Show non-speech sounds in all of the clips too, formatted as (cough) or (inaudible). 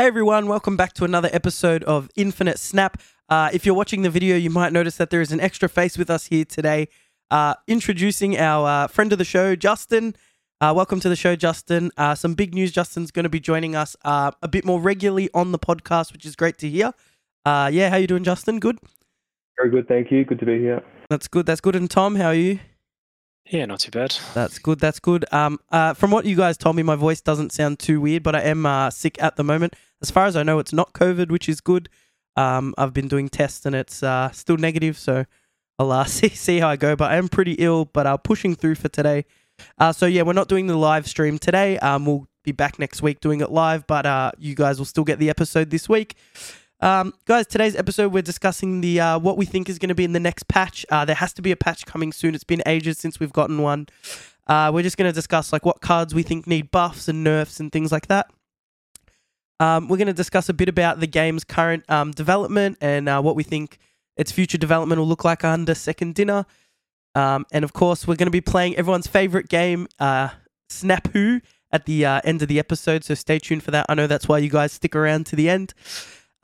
Hey everyone, welcome back to another episode of Infinite Snap. Uh, if you're watching the video, you might notice that there is an extra face with us here today. Uh, introducing our uh, friend of the show, Justin. Uh, welcome to the show, Justin. Uh, some big news. Justin's going to be joining us uh, a bit more regularly on the podcast, which is great to hear. Uh, yeah, how you doing, Justin? Good. Very good, thank you. Good to be here. That's good. That's good. And Tom, how are you? Yeah, not too bad. That's good. That's good. Um, uh, from what you guys told me, my voice doesn't sound too weird, but I am uh, sick at the moment. As far as I know, it's not COVID, which is good. Um, I've been doing tests and it's uh, still negative, so I'll uh, (laughs) see see how I go. But I am pretty ill, but I'm pushing through for today. Uh, so yeah, we're not doing the live stream today. Um, we'll be back next week doing it live, but uh, you guys will still get the episode this week. Um, guys, today's episode we're discussing the uh, what we think is going to be in the next patch. Uh, there has to be a patch coming soon. It's been ages since we've gotten one. Uh, we're just going to discuss like what cards we think need buffs and nerfs and things like that. Um, we're going to discuss a bit about the game's current um, development and uh, what we think its future development will look like under Second Dinner. Um, and of course, we're going to be playing everyone's favorite game, uh, Snap Who, at the uh, end of the episode. So stay tuned for that. I know that's why you guys stick around to the end.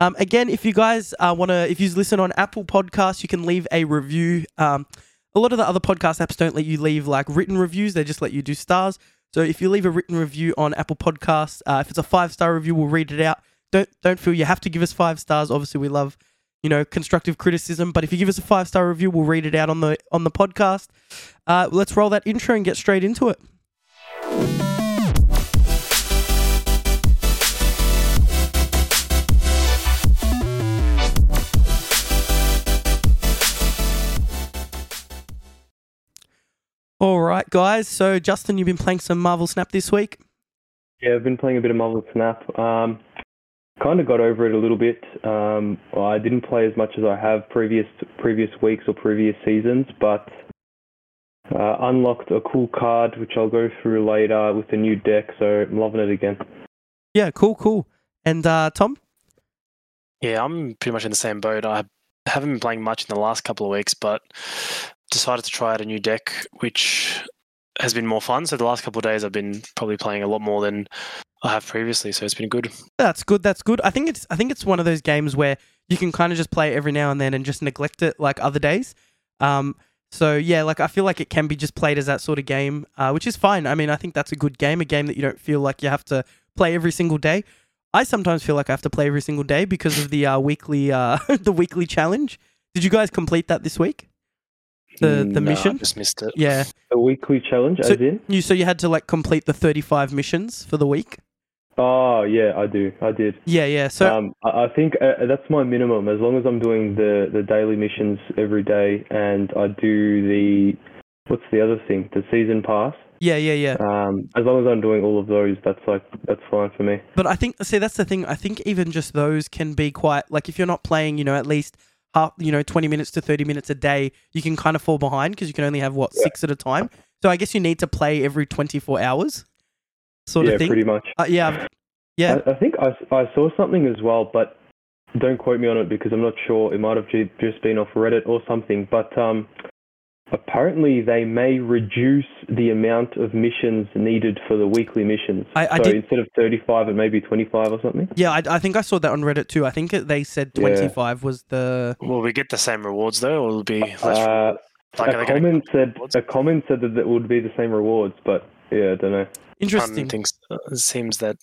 Um, again, if you guys uh, want to, if you listen on Apple Podcasts, you can leave a review. Um, a lot of the other podcast apps don't let you leave like written reviews; they just let you do stars. So if you leave a written review on Apple Podcasts, uh, if it's a five star review, we'll read it out. Don't don't feel you have to give us five stars. Obviously, we love you know constructive criticism, but if you give us a five star review, we'll read it out on the on the podcast. Uh, let's roll that intro and get straight into it. All right, guys. So, Justin, you've been playing some Marvel Snap this week. Yeah, I've been playing a bit of Marvel Snap. Um, kind of got over it a little bit. Um, well, I didn't play as much as I have previous previous weeks or previous seasons, but uh, unlocked a cool card which I'll go through later with the new deck. So I'm loving it again. Yeah, cool, cool. And uh, Tom? Yeah, I'm pretty much in the same boat. I haven't been playing much in the last couple of weeks, but decided to try out a new deck, which has been more fun. So the last couple of days, I've been probably playing a lot more than I have previously. So it's been good. That's good. That's good. I think it's I think it's one of those games where you can kind of just play every now and then and just neglect it like other days. Um, so yeah, like I feel like it can be just played as that sort of game, uh, which is fine. I mean, I think that's a good game, a game that you don't feel like you have to play every single day. I sometimes feel like I have to play every single day because of the uh, weekly uh, (laughs) the weekly challenge. Did you guys complete that this week? The the No, mission? I just missed it. Yeah. A weekly challenge, So- as in? You so you had to like complete the 35 missions for the week? Oh yeah, I do. I did. Yeah, yeah. So um, I I think uh, that's my minimum. As long as I'm doing the, the daily missions every day, and I do the what's the other thing? The season pass. yeah, yeah, yeah. Um, as long as I'm doing all of those, that's like that's fine for me. But I think see that's the thing. I think even just those can be quite like if you're not playing, you know, at least half, you know, 20 minutes to 30 minutes a day, you can kind of fall behind because you can only have what Yeah. six at a time. So I guess you need to play every 24 hours, sort yeah, of thing. pretty much. Uh, yeah, yeah. I, I think I, I saw something as well, but don't quote me on it because I'm not sure. It might have just been off Reddit or something. But um, apparently they may reduce the amount of missions needed for the weekly missions. I- I so did- instead of 35, it may be 25 or something. Yeah, I, I think I saw that on Reddit too. I think it, they said Yeah. 25 was the. Will we get the same rewards though, or will it be less? Uh, like, are a they gonna- comment said rewards? a comment said that it would be the same rewards, but yeah, I don't know. Interesting. Fun things. It seems that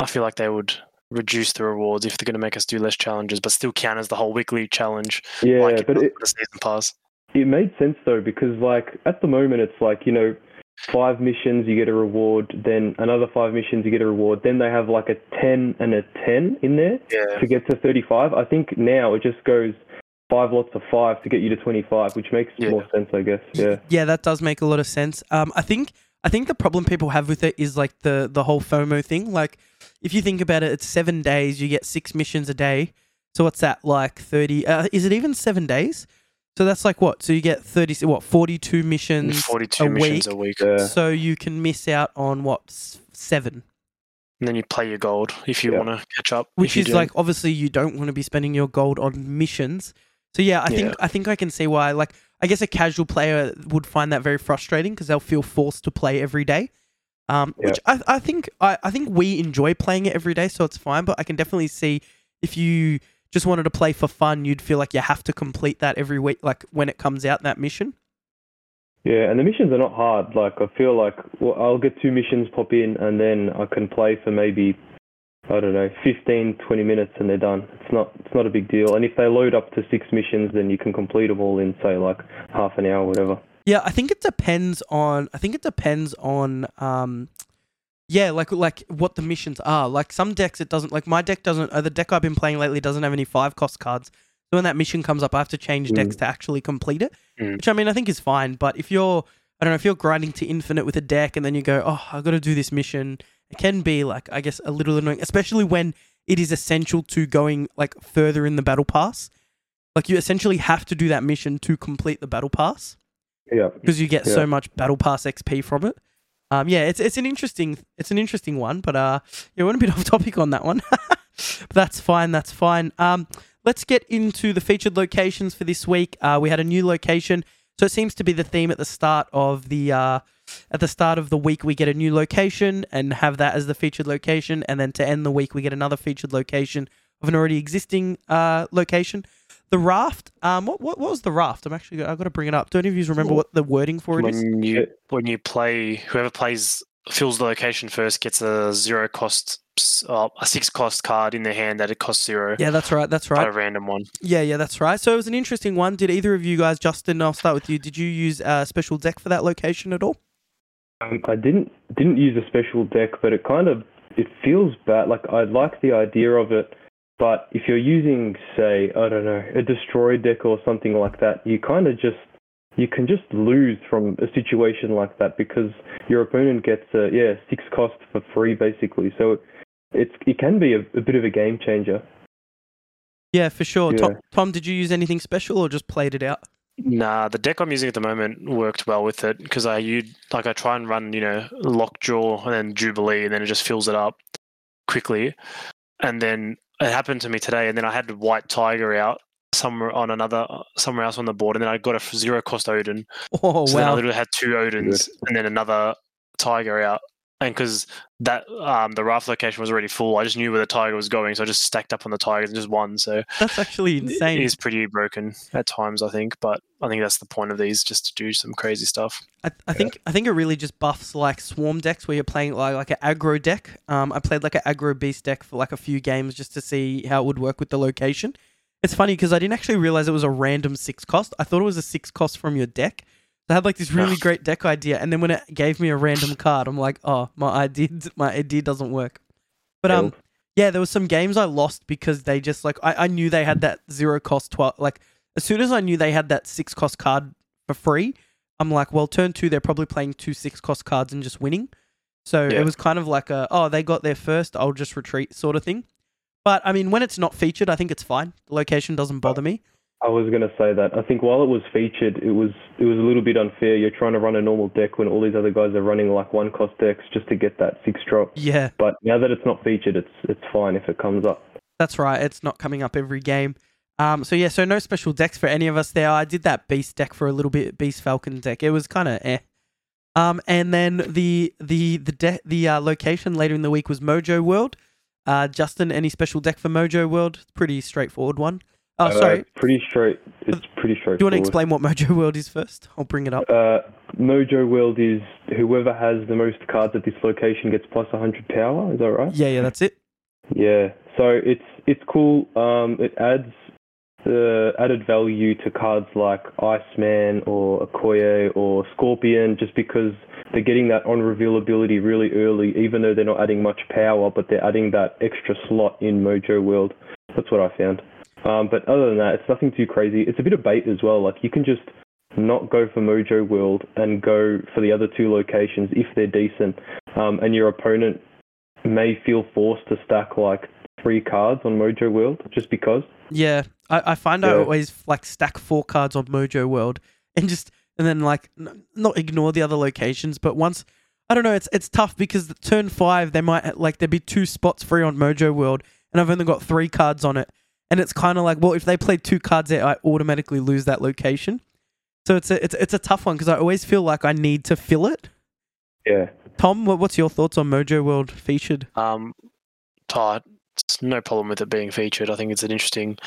I feel like they would reduce the rewards if they're going to make us do less challenges, but still count as the whole weekly challenge. Yeah, like but it, the season pass. It made sense though because like at the moment it's like you know five missions you get a reward, then another five missions you get a reward, then they have like a ten and a ten in there Yeah. to get to thirty five. I think now it just goes five lots of five to get you to twenty five, which makes Yeah. more sense, I guess. Yeah. Yeah, that does make a lot of sense. Um, I think I think the problem people have with it is like the the whole FOMO thing. Like, if you think about it, it's seven days. You get six missions a day. So what's that like? Thirty? Uh, is it even seven days? So that's like what? So you get thirty? What? Forty-two missions. Forty-two a missions week. a week, Yeah. So you can miss out on what? Seven. and then you play your gold if you Yeah. want to catch up. Which is do. like obviously you don't want to be spending your gold on missions. So yeah, I think I think I can see why. Like, I guess a casual player would find that very frustrating because they'll feel forced to play every day. Um, which I, I think I, I think we enjoy playing it every day, so it's fine. But I can definitely see if you just wanted to play for fun, you'd feel like you have to complete that every week, like when it comes out that mission. Yeah, and the missions are not hard. Like I feel like well, I'll get two missions pop in, and then I can play for maybe I don't know 15, 20 minutes, and they're done. It's not it's not a big deal. And if they load up to six missions, then you can complete them all in say like half an hour, whatever. Yeah, I think it depends on. I think it depends on. Um, yeah, like like what the missions are. Like some decks, it doesn't. Like my deck doesn't. Uh, the deck I've been playing lately doesn't have any five cost cards. So when that mission comes up, I have to change decks to actually complete it. Mm. Which I mean, I think is fine. But if you're, I don't know, if you're grinding to infinite with a deck and then you go, oh, I got to do this mission, it can be like I guess a little annoying, especially when it is essential to going like further in the battle pass. Like you essentially have to do that mission to complete the battle pass Yeah. because you get Yeah. so much battle pass XP from it. Um, yeah, it's it's an interesting it's an interesting one, but uh, yeah, we're a bit (laughs) off topic on that one. but (laughs) that's fine. That's fine. Um, let's get into the featured locations for this week. Uh, we had a new location, so it seems to be the theme at the start of the uh, at the start of the week. We get a new location and have that as the featured location, and then to end the week, we get another featured location of an already existing uh, location. The raft. Um, what, what what was the raft? I'm actually I've got to bring it up. Don't any of you remember what the wording for it is? when you when you play, whoever plays fills the location first gets a zero cost, uh, a six cost card in their hand that it costs zero. Yeah, that's right. That's right. A random one. Yeah, yeah, that's right. So it was an interesting one. Did either of you guys, Justin? I'll start with you. Did you use a special deck for that location at all? Um, I didn't didn't use a special deck, but it kind of it feels bad. Like I like the idea of it, but if you're using, say, I don't know, a destroy deck or something like that, you kind of just you can just lose from a situation like that because your opponent gets a yeah six cost for free basically. So it's it can be a, a bit of a game changer. Yeah, for sure. Tom, Tom, did you use anything special or just played it out? Nah, the deck I'm using at the moment worked well with it because I you like I try and run you know lockjaw and then jubilee and then it just fills it up quickly, and then it happened to me today and then I had white tiger out somewhere on another somewhere else on the board and then I got a zero cost Odin. Oh So then I literally had two Odins and then another Tiger out. And because that um, the raft location was already full, I just knew where the Tiger was going, so I just stacked up on the Tigers and just won. So That's actually insane. is pretty broken at times, I think. But I think that's the point of these, just to do some crazy stuff. I, I think I think it really just buffs like swarm decks where you're playing like like an aggro deck. Um, I played like an aggro beast deck for like a few games just to see how it would work with the location. It's funny because I didn't actually realize it was a random six cost. I thought it was a six cost from your deck. I had like this really great deck idea, and then when it gave me a random card, I'm like, oh, my idea my idea doesn't work. But um, yeah, there was some games I lost because they just like I, I knew they had that zero cost twelve. Like as soon as I knew they had that six cost card for free, I'm like, well, turn two, they're probably playing two six cost cards and just winning. So Yeah. it was kind of like a oh they got there first, I'll just retreat sort of thing. But I mean, when it's not featured, I think it's fine. The location doesn't bother me. I was gonna say that. I think while it was featured, it was it was a little bit unfair. You're trying to run a normal deck when all these other guys are running like one cost decks just to get that six drop. Yeah, But now that it's not featured, it's it's fine if it comes up. That's right. It's not coming up every game. Um, so yeah, so no special decks for any of us there. I did that beast deck for a little bit, beast falcon deck. It was kind of eh. Um, and then the the the de- the uh, location later in the week was Mojo World. Uh, Justin, any special deck for Mojo World? Pretty straightforward one. Oh, Uh, sorry. pretty straight. It's pretty Do you want to explain what Mojo World is first? I'll bring it up. Uh, Mojo World is whoever has the most cards at this location gets plus 100 power. Is that right? Yeah, yeah, that's it. Yeah. So it's it's cool. Um, it adds the added value to cards like Iceman or Okoye or Scorpion, just because they're getting that on reveal ability really early, even though they're not adding much power, but they're adding that extra slot in Mojo World. That's what I found. Um, but other than that, it's nothing too crazy. It's a bit of bait as well. Like you can just not go for Mojo World and go for the other two locations if they're decent, um, and your opponent may feel forced to stack like three cards on Mojo World just because. Yeah, I, I find I always like stack four cards on Mojo World and just and then like n- not ignore the other locations, but once I don't know, it's it's tough because the turn five they might like there'd be two spots free on Mojo World and I've only got three cards on it, and it's kind of like well if they play two cards there, I automatically lose that location. So it's a it's it's a tough one because I always feel like I need to fill it. Yeah. Tom, what, what's your thoughts on Mojo World featured? Um, Todd, it's no problem with it being featured. I think it's an interesting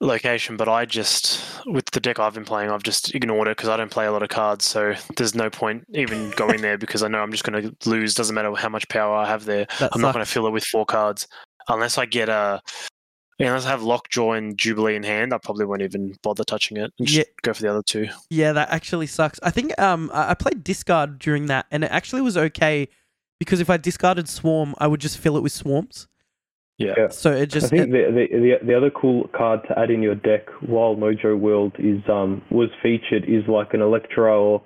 location, but I just, with the deck I've been playing, I've just ignored it because I don't play a lot of cards. So there's no point even (laughs) going there because I know I'm just going to lose. Doesn't matter how much power I have there. That I'm not going to fill it with four cards unless I get a. Unless I have Lockjaw and Jubilee in hand, I probably won't even bother touching it. And just Yeah. go for the other two. Yeah, that actually sucks. I think um I I played discard during that, and it actually was okay because if I discarded Swarm, I would just fill it with swarms. Yeah. Yeah. So it just. I just think the, the the the other cool card to add in your deck while Mojo World is um was featured is like an Elektra or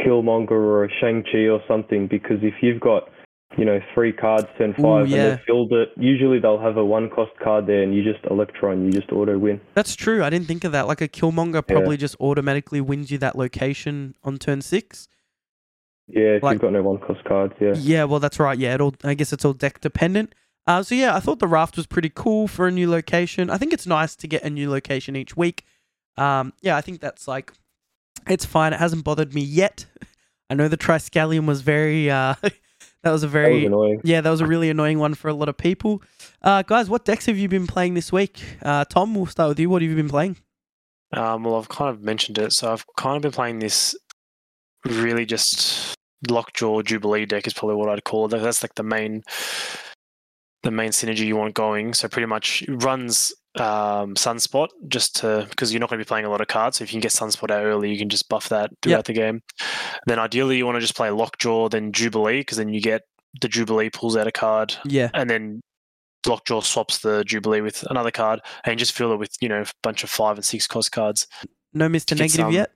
Killmonger or a Shang Chi or something because if you've got you know three cards turn five and yeah. they've filled it, usually they'll have a one cost card there and you just Electron, you just auto win. that's true. I didn't think of that. Like a Killmonger probably just automatically wins you that location on turn six. Yeah, if Like- you've got no one cost cards, yeah. Yeah, well, that's right. Yeah, it all, I guess it's all deck dependent. Uh, so yeah, I thought the raft was pretty cool for a new location. I think it's nice to get a new location each week. Um, yeah, I think that's like, it's fine. It hasn't bothered me yet. (laughs) I know the Triskelion was very, uh, (laughs) that was a That very, was annoying. yeah, that was a (laughs) really annoying one for a lot of people. Uh, guys, what decks have you been playing this week? Uh, Tom, we'll start with you. What have you been playing? Um, well, I've kind of mentioned it, so I've kind of been playing this really just Lockjaw Jubilee deck is probably what I'd call it. That's like the main, the main synergy you want going. So pretty much runs um, Sunspot just to because you're not going to be playing a lot of cards. So if you can get Sunspot out early, you can just buff that throughout the game. Then ideally you want to just play Lockjaw, then Jubilee, because then you get the Jubilee pulls out a card, Yeah, and then Lockjaw swaps the Jubilee with another card, and just fill it with you know a bunch of five and six cost cards. no Mr. Negative some- yet.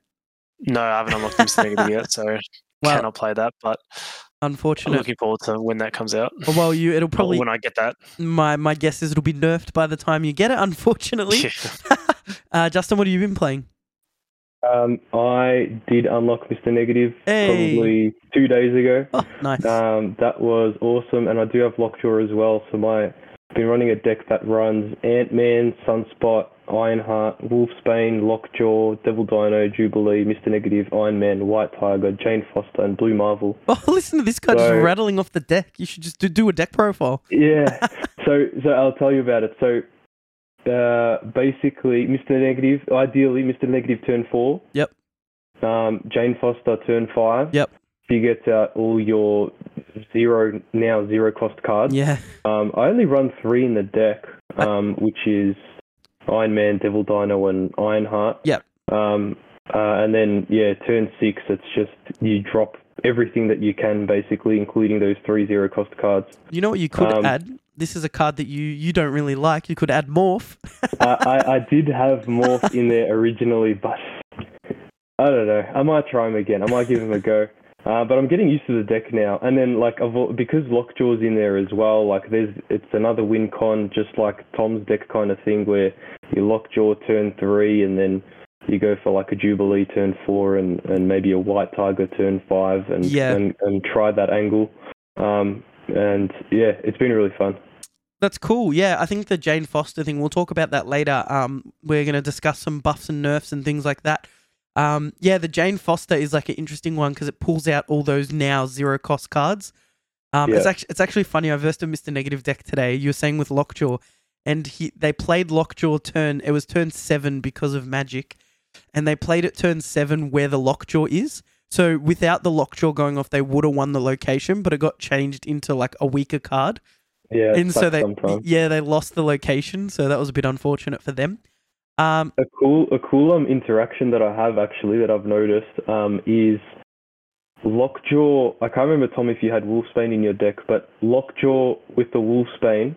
No, I haven't unlocked Mr. Negative yet, so (laughs) Well, cannot play that. But I'm looking forward to when that comes out. Well, you it'll Or probably when I get that. my my guess is it'll be nerfed by the time you get it. Unfortunately, Yeah. (laughs) uh, Justin, what have you been playing? Um, I did unlock Mr. Negative Hey. probably two days ago. Oh, nice. Um, that was awesome, and I do have Lockjaw as well. So my been running a deck that runs Ant Man, Sunspot, Ironheart, Wolfsbane, Lockjaw, Devil Dino, Jubilee, Mr. Negative, Iron Man, White Tiger, Jane Foster, and Blue Marvel. (laughs) oh, listen to this guy just rattling off the deck. You should just do, do a deck profile. (laughs) Yeah. so so I'll tell you about it. So uh, basically, Mr. Negative, ideally, Mr. Negative turn four. Yep. Um, Jane Foster turn five. Yep. She gets out all your zero now zero cost cards. Yeah, Um, I only run three in the deck, um, which is Iron Man, Devil Dino, and Ironheart. Yep. Um, uh, and then yeah, turn six, it's just you drop everything that you can, basically, including those three zero cost cards. you know what you could Um, add. This is a card that you you don't really like. You could add morph. (laughs) I, I, I did have Morph in there (laughs) originally, but I don't know. I might try him again. I might give him a go. Uh, but I'm getting used to the deck now. And then like I've, because Lockjaw's in there as well, like there's it's another win con, just like Tom's deck kind of thing, where you Lockjaw turn three, and then you go for like a Jubilee turn four, and, and maybe a White Tiger turn five, and Yeah. and, and try that angle. Um, and yeah, it's been really fun. That's cool. Yeah, I think the Jane Foster thing. We'll talk about that later. Um, we're gonna discuss some buffs and nerfs and things like that. Um, yeah, the Jane Foster is like an interesting one because it pulls out all those now zero cost cards. Um, it's actually it's actually funny. I versed a Mr. Negative deck today. You were saying with Lockjaw, and he they played Lockjaw turn. It was turn seven because of Magik, and they played it turn seven where the Lockjaw is. So without the Lockjaw going off, they would have won the location, but it got changed into like a weaker card Yeah, and so they sometimes. yeah they lost the location so that was a bit unfortunate for them um A cool, a cool um, interaction that I have actually that I've noticed um, is Lockjaw. I can't remember Tom if you had Wolfsbane in your deck, but Lockjaw with the Wolfsbane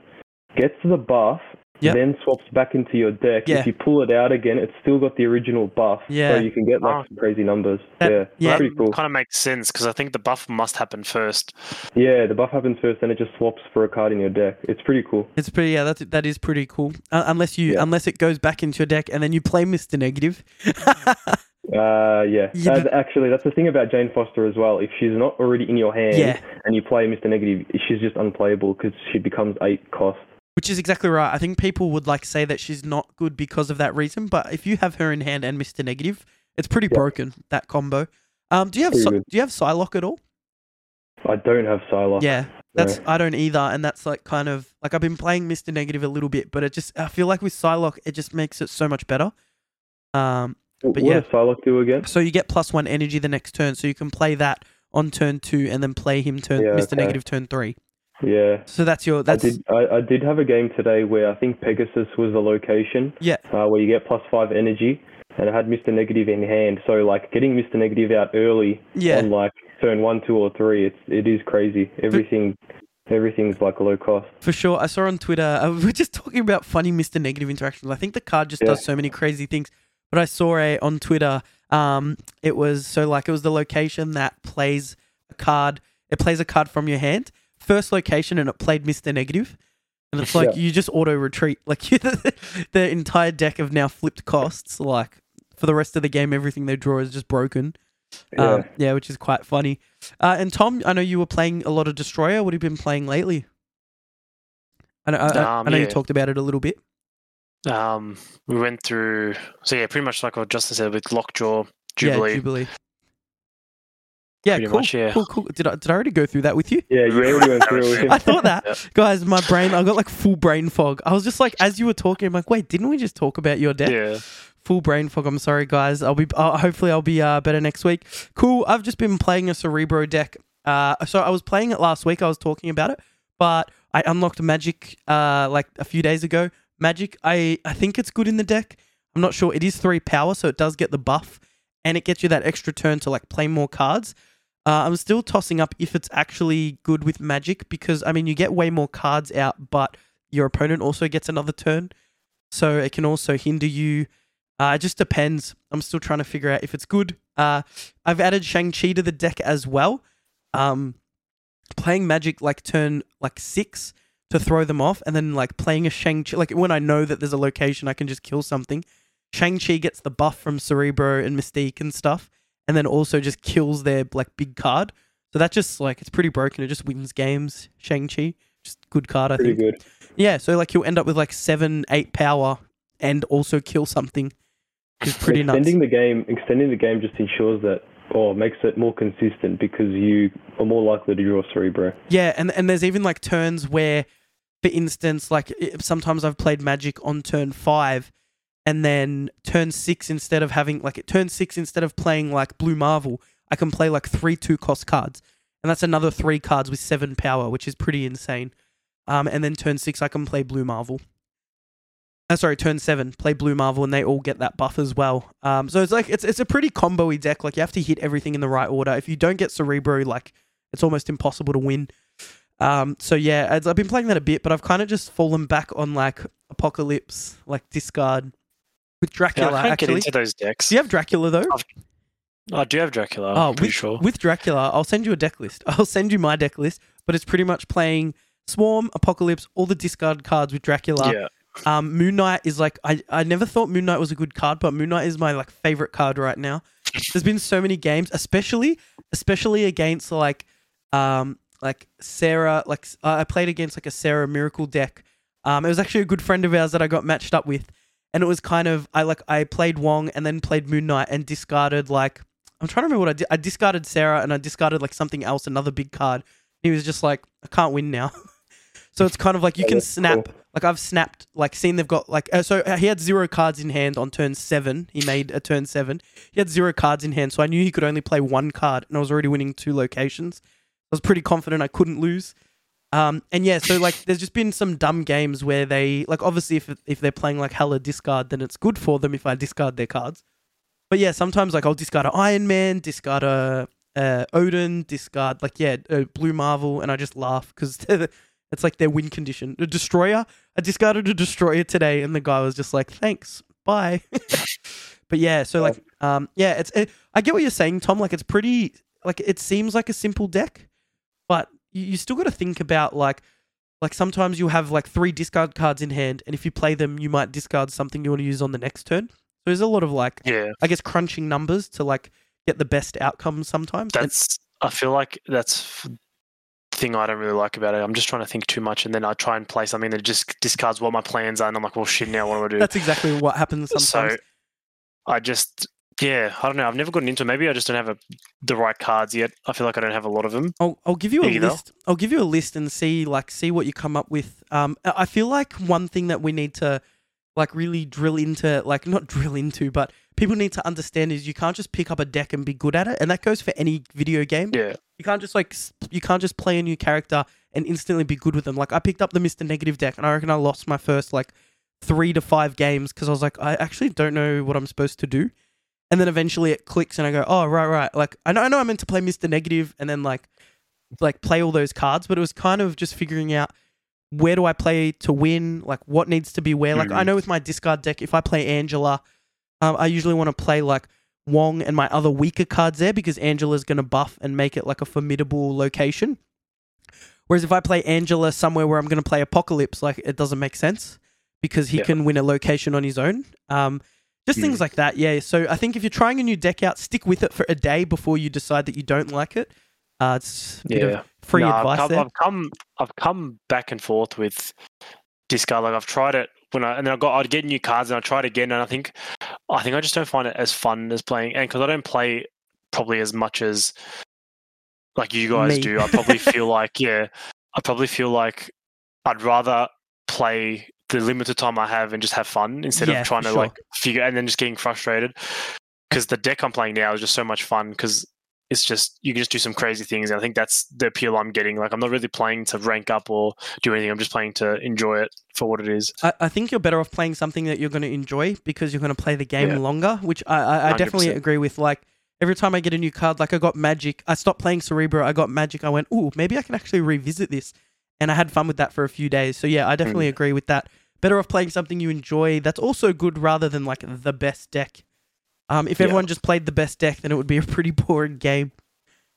gets the buff, Yep. then swaps back into your deck. Yeah. If you pull it out again, it's still got the original buff, Yeah. so you can get like Ah. some crazy numbers. That- yeah, yeah. pretty cool. Kind of makes sense because I think the buff must happen first. Yeah, the buff happens first, then it just swaps for a card in your deck. It's pretty cool. it's pretty yeah that's that is pretty cool uh, unless you Yeah. unless it goes back into your deck and then you play mr negative (laughs) Uh, yeah. Yeah, Uh, but- actually, that's the thing about Jane Foster as well. If she's not already in your hand Yeah. and you play Mr. Negative, she's just unplayable because she becomes eight cost. Which is exactly right i think people would like say that she's not good because of that reason but if you have her in hand and mr negative it's pretty Yeah. broken that combo um do you have Pretty do you have psylocke at all I don't have Psylocke. Yeah, that's I don't either, and that's like kind of like I've been playing Mister Negative a little bit, but it just I feel like with Psylocke it just makes it so much better. Um, but what yeah. does Psylocke do again? so you get plus one energy the next turn, so you can play that on turn two and then play him turn Yeah, Mister okay. Negative turn three. Yeah. So that's your that's I did. I, I did have a game today where I think Pegasus was the location. Yeah. Uh, where you get plus five energy, and I had Mr. Negative in hand. So like getting Mr. Negative out early yeah. on like turn one, two, or three, it's it is crazy. Everything, everything's like low cost. For sure. I saw on Twitter, uh, (laughs) we we're just talking about funny Mr. Negative interactions. I think the card just Yeah. does so many crazy things. But I saw a on Twitter, um, it was so like it was the location that plays a card, it plays a card from your hand. First location and it played Mr. Negative. And it's like Yeah. you just auto retreat. (laughs) Like you, the entire deck have now flipped costs. Like for the rest of the game, everything they draw is just broken. Yeah. Um, yeah, which is quite funny. Uh, and Tom, I know you were playing a lot of Destroyer. What have you been playing lately? I know, I, I- Um, I know you talked about it a little bit. Um, we went through. So yeah, pretty much like what Justin said with Lockjaw, Jubilee. Yeah, Jubilee. Yeah, Pretty cool, much, yeah. cool, cool. Did I, did I already go through that with you? yeah, you already went through it. (laughs) I thought that, Yep. guys. My brain, I got like full brain fog. I was just like, as you were talking, I'm like, wait, didn't we just talk about your deck? Yeah. Full brain fog. I'm sorry, guys. I'll be. Uh, hopefully, I'll be uh, better next week. Cool. I've just been playing a Cerebro deck. Uh, so I was playing it last week. I was talking about it, but I unlocked Magik uh like a few days ago. Magik. I I think it's good in the deck. I'm not sure. It is three power, so it does get the buff, and it gets you that extra turn to like play more cards. Uh, I'm still tossing up if it's actually good with Magik because I mean you get way more cards out, but your opponent also gets another turn, so it can also hinder you. Uh, it just depends. I'm still trying to figure out if it's good. Uh, I've added Shang Chi to the deck as well. Um, playing Magik like turn like six to throw them off, and then like playing a Shang Chi like when I know that there's a location I can just kill something. Shang Chi gets the buff from Cerebro and Mystique and stuff, and then also just kills their like big card. So that just like it's pretty broken. It just wins games. Shang Chi, just good card. I think. Pretty think. good. Yeah, so like you'll end up with like seven, eight power, and also kill something. Is pretty nuts. extending the game, extending the game just ensures that, or makes it more consistent because you are more likely to draw Cerebro. Yeah, and and there's even like turns where, for instance, like sometimes I've played Magik on turn five, and then turn six instead of having like it turn six instead of playing like Blue Marvel, I can play like three two cost cards, and that's another three cards with seven power, which is pretty insane. Um, and then turn six I can play Blue Marvel. Uh, sorry, turn seven, play Blue Marvel, and they all get that buff as well. Um, so it's like it's it's a pretty combo-y deck. Like you have to hit everything in the right order. If you don't get Cerebro, like it's almost impossible to win. Um, so yeah, I've been playing that a bit, but I've kind of just fallen back on like Apocalypse, like discard with Yeah, Dracula. I can't get actually, into those decks. do you have Dracula though? I do have Dracula. Oh, I'm with, sure. with Dracula, I'll send you a deck list. (laughs) I'll send you my deck list, but it's pretty much playing Swarm, Apocalypse, all the discard cards with Dracula. yeah. Um, Moon Knight is like I, I never thought Moon Knight was a good card, but Moon Knight is my like favorite card right now. (laughs) There's been so many games, especially especially against like um like Sera like uh, I played against like a Sera Miracle deck. Um, it was actually a good friend of ours that I got matched up with, and it was kind of I like I played Wong and then played Moon Knight and discarded like I'm trying to remember what I did. I discarded Sera and I discarded like something else, another big card. He was just like I can't win now. (laughs) so it's kind of like you can snap like I've snapped, like seen they've got like uh, so uh, he had zero cards in hand on turn seven. He made a turn seven. He had zero cards in hand, so I knew he could only play one card, and I was already winning two locations. I was pretty confident I couldn't lose. Um, and yeah, so like there's just been some dumb games where they like obviously if if they're playing like Hela discard, then it's good for them if I discard their cards. But yeah, sometimes like I'll discard an Iron Man, discard a uh, Odin, discard like yeah, uh, Blue Marvel, and I just laugh because (laughs) it's like their win condition. A Destroyer, I discarded a Destroyer today, and the guy was just like, "Thanks, bye." (laughs) but yeah, so like um yeah, it's it, I get what you're saying, Tom. Like it's pretty like it seems like a simple deck, but you, you still got to think about like like sometimes you have like three discard cards in hand, and if you play them, you might discard something you want to use on the next turn. So there's a lot of like Yeah. I guess crunching numbers to like get the best outcomes sometimes. And- That's. I feel like that's thing I don't really like about it. I'm just trying to think too much, and then I try and play something that just discards what my plans are, and I'm like, well, shit. Now what do I do? that's exactly what happens sometimes. So I just Yeah, I don't know. I've never gotten into. it. Maybe I just don't have a, the right cards yet. I feel like I don't have a lot of them. I'll, I'll give you a list. I'll give you a list and see like see what you come up with. Um, I I feel like one thing that we need to like really drill into, like not (laughs) drill into, but people need to understand is you can't just pick up a deck and be good at it, and that goes for any video game. Yeah, You can't just like you can't just play a new character and instantly be good with them. Like I picked up the Mister Negative deck, and I reckon I lost my first like three to five games because I was like, I actually don't know what I'm supposed to do. And then eventually it clicks, and I go, oh right, right. Like I know, I know I'm meant to play Mister Negative, and then like like play all those cards, but it was kind of just figuring out where do I play to win, like what needs to be where. Like I know with my discard deck, if I play Angela, um, I usually want to play like Wong and my other weaker cards there because Angela's going to buff and make it like a formidable location. Whereas if I play Angela somewhere where I'm going to play Apocalypse, like it doesn't make sense because he Yeah. can win a location on his own. Um, just things like that, yeah. So I think if you're trying a new deck out, stick with it for a day before you decide that you don't like it. Uh, it's a bit yeah. of free No, advice I've come, there. I've come, I've come back and forth with discard. Like I've tried it when I, and then I got, I'd get new cards and I tried again, and I think, I think I just don't find it as fun as playing, and because I don't play probably as much as like you guys Me. do, I probably feel like, yeah, I probably feel like I'd rather play the limited time I have and just have fun instead Yeah, of trying to sure. like figure and then just getting frustrated. Because the deck I'm playing now is just so much fun because it's just you can just do some crazy things. And I think that's the appeal I'm getting. Like I'm not really playing to rank up or do anything. I'm just playing to enjoy it for what it is. I, I think you're better off playing something that you're going to enjoy because you're going to play the game Yeah. longer, which I, I, I definitely agree with. Like every time I get a new card, like I got Magik, I stopped playing Cerebro, I got Magik, I went, ooh, maybe I can actually revisit this. And I had fun with that for a few days. So yeah, I hmm. definitely agree with that. Better off playing something you enjoy that's also good rather than like the best deck. Um, if Yeah. everyone just played the best deck, then it would be a pretty (laughs) boring game.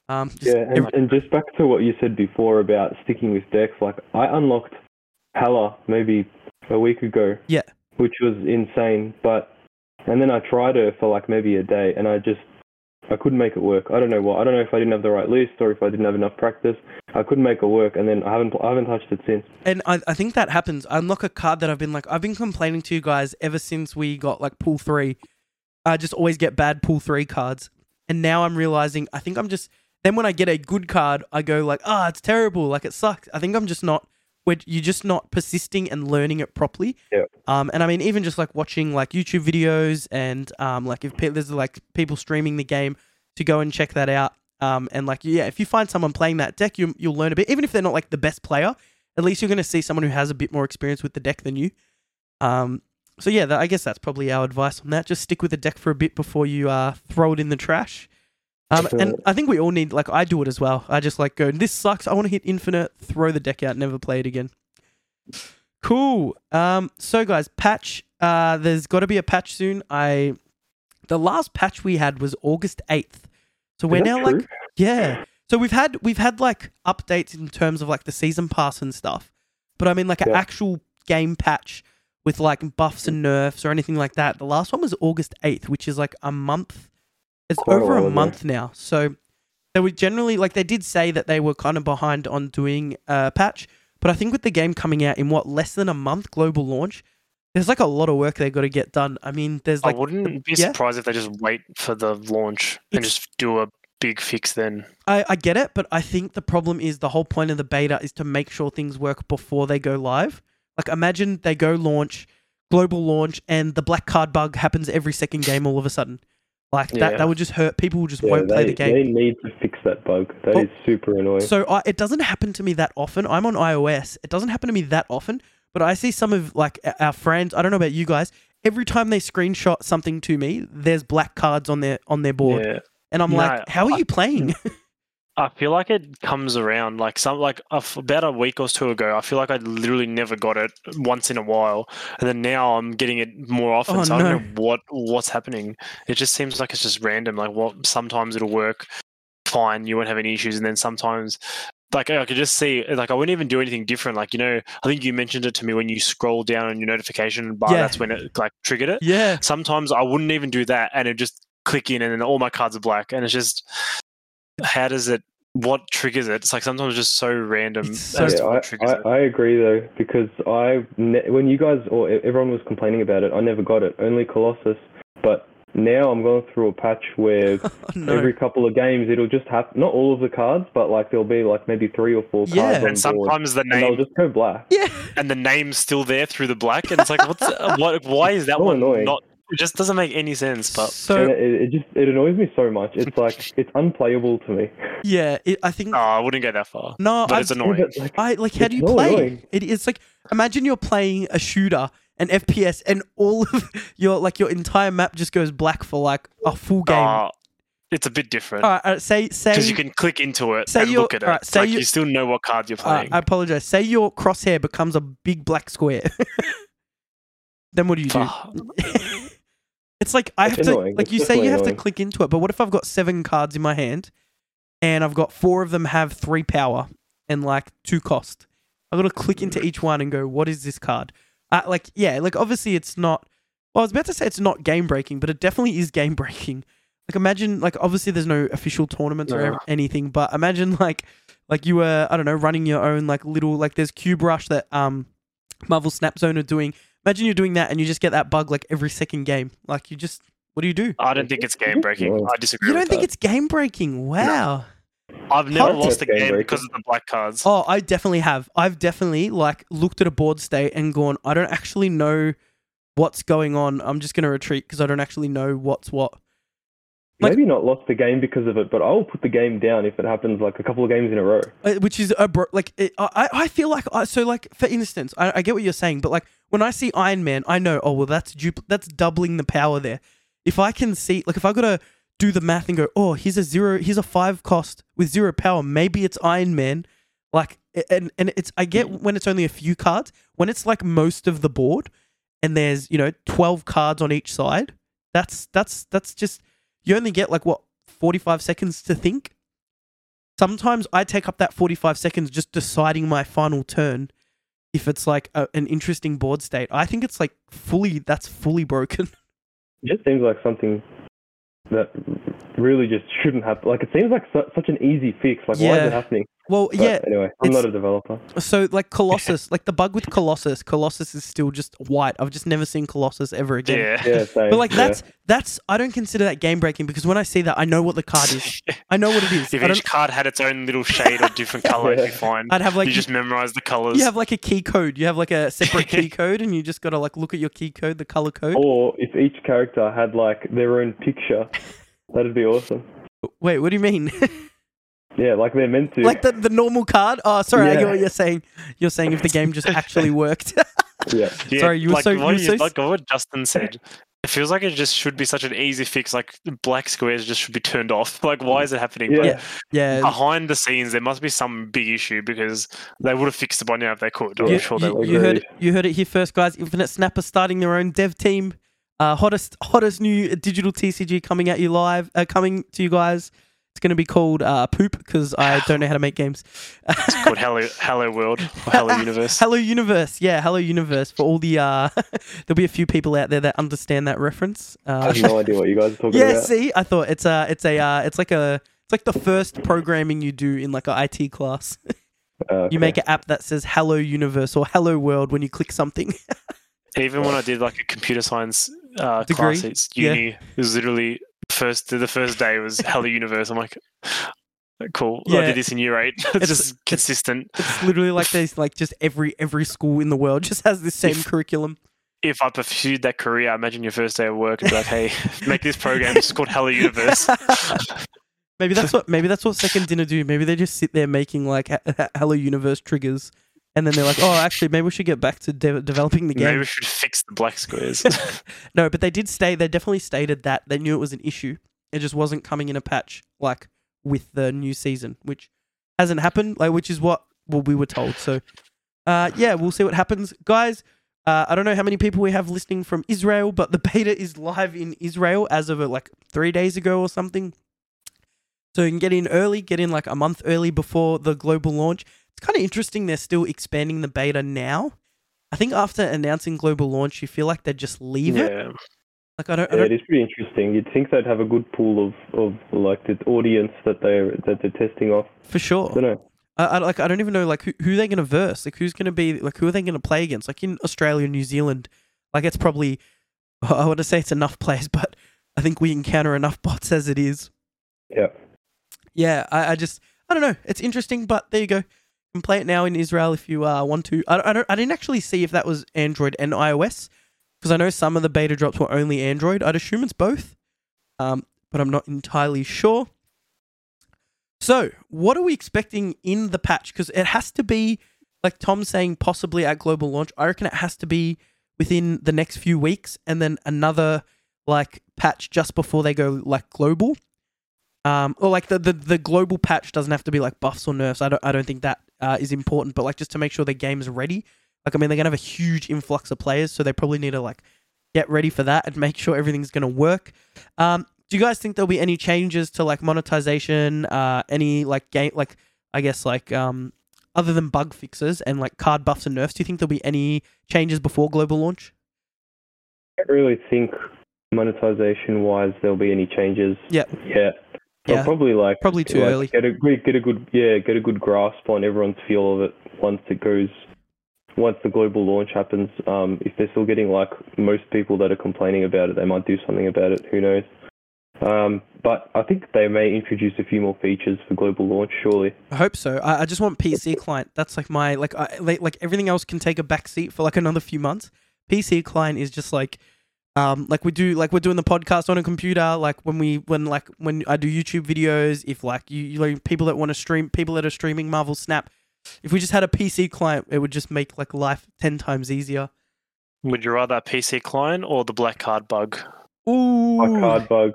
Um, Yeah, and, every- and just back to what you said before about sticking with decks, like I unlocked Hela maybe a week ago. Yeah. Which was insane, but and then I tried her for like maybe a day, and I just I couldn't make it work. I don't know what. I don't know if I didn't have the right list or if I didn't have enough practice. I couldn't make it work, and then I haven't I haven't touched it since. And I, I think that happens. I unlock a card that I've been like, I've been complaining to you guys ever since we got like pool three. I just always get bad pool three cards. And now I'm realizing, I think I'm just, then when I get a good card, I go like, ah, it's terrible. Like it sucks. I think I'm just not, where you're just not persisting and learning it properly. Yeah. Um, and I mean, even just like watching like YouTube videos and um, like if pe- there's like people streaming the game to go and check that out. Um, and like, yeah, if you find someone playing that deck, you, you'll learn a bit, even if they're not like the best player at least you're going to see someone who has a bit more experience with the deck than you. Um, so yeah, that, I guess that's probably our advice on that. Just stick with the deck for a bit before you uh, throw it in the trash. Um, and I think we all need, like, I do it as well. I just like go, this sucks. I want to hit infinite, throw the deck out, never play it again. Cool. Um, so guys, patch. Uh, there's got to be a patch soon. I, the last patch we had was August eighth. So we're now true? like yeah. So we've had we've had like updates in terms of like the season pass and stuff. But I mean like an actual game patch with like buffs and nerfs or anything like that. The last one was August 8th, which is like a month. It's Quite over while a ago. month now. So they were generally like they did say that they were kind of behind on doing a patch, but I think with the game coming out in what less than a month global launch, there's like a lot of work they got to get done. I mean, there's like I wouldn't be yeah. surprised if they just wait for the launch and just do a big fix then. I, I get it, but I think the problem is the whole point of the beta is to make sure things work before they go live. Like imagine they go launch, global launch, and the black card bug happens every second game all of a sudden. Like that, Yeah. that would just hurt. People just Yeah, won't play they, the game. they need to fix that bug. That is Oh, super annoying. So I, it doesn't happen to me that often. I'm on iOS. It doesn't happen to me that often, but I see some of like our friends. I don't know about you guys. Every time they screenshot something to me, there's black cards on their on their board, Yeah. and I'm No, like, "How are I- you playing?" (laughs) (laughs) I feel like it comes around like some like about a week or two ago. I feel like I literally never got it once in a while, and then now I'm getting it more often. Oh, so I no. don't know what what's happening. It just seems like it's just random. Like what sometimes it'll work fine, you won't have any issues, and then sometimes. Like I could just see, like I wouldn't even do anything different. Like you know, I think you mentioned it to me when you scroll down on your notification bar. Yeah. That's when it like triggered it. yeah, Sometimes I wouldn't even do that, and it just click in, and then all my cards are black, and it's just how does it? What triggers it? It's like sometimes just so random so- as Yeah, I, triggers I. I agree though because I ne- when you guys or everyone was complaining about it, I never got it. Only Colossus, but now I'm going through a patch where (laughs) Oh, no. every couple of games it'll just have not all of the cards, but like there'll be like maybe three or four Yeah. cards on And board, sometimes the and they'll just go black. yeah. and the name's still there through the black, and it's like, what's (laughs) what? Why is that So one annoying. not? It just doesn't make any sense. But so it, it just it annoys me so much. It's like (laughs) it's unplayable to me. yeah, it, I think no, I wouldn't go that far. no. But I, it's annoying. Yeah, but, like, I like. How do you play? annoying. It, it's like imagine you're playing a shooter, an FPS, and all of (laughs) your like your entire map just goes black for like a full game. Uh, it's a bit different all right, all right, say say. because you can click into it say and you're- look at it. alright, say like you- you still know what card you're uh, playing. I apologize. Say your crosshair becomes a big black square. (laughs) then what do you do? It's like I It's have to annoying. like It's you say you have to click into it, but what if I've got seven cards in my hand and I've got four of them have three power and like two cost? I've got to click into each one and go, what is this card? Uh, like yeah, like obviously it's not. Well, I was about to say it's not game breaking, but it definitely is game (laughs) breaking. Like imagine like obviously there's no official tournaments or No. ev- anything, but imagine (laughs) like like you were I don't know running your own like little like there's Cube Rush that um Marvel Snap Zone are doing. Imagine you're doing that and you just get that bug like every second game. Like you just what do you do? I don't think it's game breaking. I disagree. You don't with think that. it's game breaking? Wow. I've never Hard lost a game game-breaking. because of the black cards. Oh, I definitely have. I've definitely like looked at a board state and gone, I don't actually know what's going on. I'm just gonna retreat because I don't actually know what's what. Like- Maybe not lost the game because of it, but I'll put the game down if it happens like a couple of games in a row. Uh, Which is a bro- like it, I I feel like I, so like for instance I, I get what you're saying but like when I see Iron Man I know oh well that's dupl- that's doubling the power there if I can see like if I gotta do the math and go oh here's a zero here's a five cost with zero power maybe it's Iron Man like and and it's I get when it's only a few cards when it's like most of the board and there's you know 12 cards on each side that's that's that's just you only get like what 45 seconds to think sometimes I take up that 45 seconds just deciding my final turn if it's like a, an interesting board state. I think it's like fully that's fully broken. (laughs) It just seems like something that really just shouldn't happen. Like it seems like su- such an easy fix. Like why is it happening? Well, But yeah. Anyway, I'm not a developer. So like Colossus, (laughs) like the bug with Colossus, Colossus is still just white. I've just never seen Colossus ever again. Yeah. Yeah, (laughs) same. But like yeah. that's that's I don't consider that game breaking because when I see that I know what the card is. (laughs) I know what it is. if I each card had its own little shade or different color, it'd be Yeah. fine. I'd have like you just memorize the colors. you have like a key code. You have like a separate key code, and you just gotta like look at your key code, the color code. Or if each character had like their own picture, that'd be awesome. Wait, what do you mean? Yeah, like they're meant to. like the, the normal card? Oh, sorry, I get what you're saying. You're saying if the game just actually (laughs) worked. yeah. Yeah, (laughs) Sorry, you were like so- you what, were you- so- like what Justin said. It feels like it just should be such an easy fix. Like black squares just should be turned off. (laughs) Like why is it happening? Yeah. But Yeah. yeah. behind the scenes, there must be some big issue because they would have fixed it by now if they could. I'm You, sure they would. you heard Agreed. you heard it here first, guys. Infinite Snapper starting their own dev team. Uh, hottest hottest new digital TCG coming at you live, uh, coming to you guys. It's going to be called uh, Poop because I don't know how to make games. It's called Hello Hello World or Hello (laughs) Universe. Hello Universe, yeah, Hello Universe. For all the uh, (laughs) there'll be a few people out there that understand that reference. I Uh, have no idea what you guys are talking (laughs) yeah, about. Yeah, see, I thought it's a it's a uh, it's like a it's like the first programming you do in like an IT class. Uh, You make an app that says Hello Universe or Hello World when you click something. Even when I did like a computer science uh, Degree? class at Yeah. uni, it was literally first the first day was (laughs) Hello Universe. I'm like, cool. I did this in year eight. (laughs) It's, just consistent. It's literally like there's like just every every school in the world just has the same If- curriculum. If I pursued that career, I imagine your first day of work and be like, hey, (laughs) make this program. It's called Hello Universe. maybe that's what maybe that's what second dinner do. Maybe they just sit there making like Hello Universe triggers, and then they're like, oh, actually, maybe we should get back to de- developing the game. Maybe we should fix the black squares. (laughs) No, but they did state they definitely stated that they knew it was an issue. It just wasn't coming in a patch like with the new season, which hasn't happened. Like, which is what well, we were told. So, uh, yeah, we'll see what happens, guys. Uh, I don't know how many people we have listening from Israel, but the beta is live in Israel as of uh, like three days ago or something. So you can get in early, get in like a month early before the global launch. It's kind of interesting. They're still expanding the beta now. I think after announcing global launch, you feel like they'd just leave it. yeah. Like I don't, I Yeah, don't it is pretty interesting. You'd think they'd have a good pool of, of like the audience that they're that they're testing off. for sure. I don't know. I, I like I don't even know like who, who they're gonna verse. Like who's gonna be like who are they gonna play against? Like in Australia, New Zealand, like it's probably (laughs) I want to say it's enough players, but I think we encounter enough bots as it is. Yeah. Yeah, I, I just I don't know. It's interesting, but there you go. Can play it now in Israel if you uh, want to. I, I don't. I didn't actually see if that was Android and iOS because I know some of the beta drops were only Android. I'd assume it's both, um, but I'm not entirely sure. So, what are we expecting in the patch? Because it has to be, like Tom's saying, possibly at global launch. I reckon it has to be within the next few weeks, and then another like patch just before they go like global. Um, or like the, the the global patch doesn't have to be like buffs or nerfs. I don't I don't think that uh, is important, but like just to make sure the game's ready. Like I mean, they're gonna have a huge influx of players, so they probably need to like get ready for that and make sure everything's gonna work. Um, do you guys think there'll be any changes to like monetization? Uh, any like game like I guess like um other than bug fixes and like card buffs and nerfs? Do you think there'll be any changes before global launch? I don't really think monetization wise there'll be any changes. Yeah. Yeah. Yeah. probably like Probably too like, early. Get a get a good yeah get a good grasp on everyone's feel of it once it goes once the global launch happens. Um, if they're still getting like most people that are complaining about it, they might do something about it. Who knows? Um, but I think they may introduce a few more features for global launch. Surely. I hope so. I, I just want PC client. That's like my like I, like like everything else can take a back seat for like another few months. PC client is just like um like we do like we're doing the podcast on a computer like when we when like when I do YouTube videos if like you, you like people that want to stream people that are streaming Marvel Snap if we just had a PC client it would just make like life 10 times easier. Would you rather a PC client or the black card bug? Ooh. My card bug.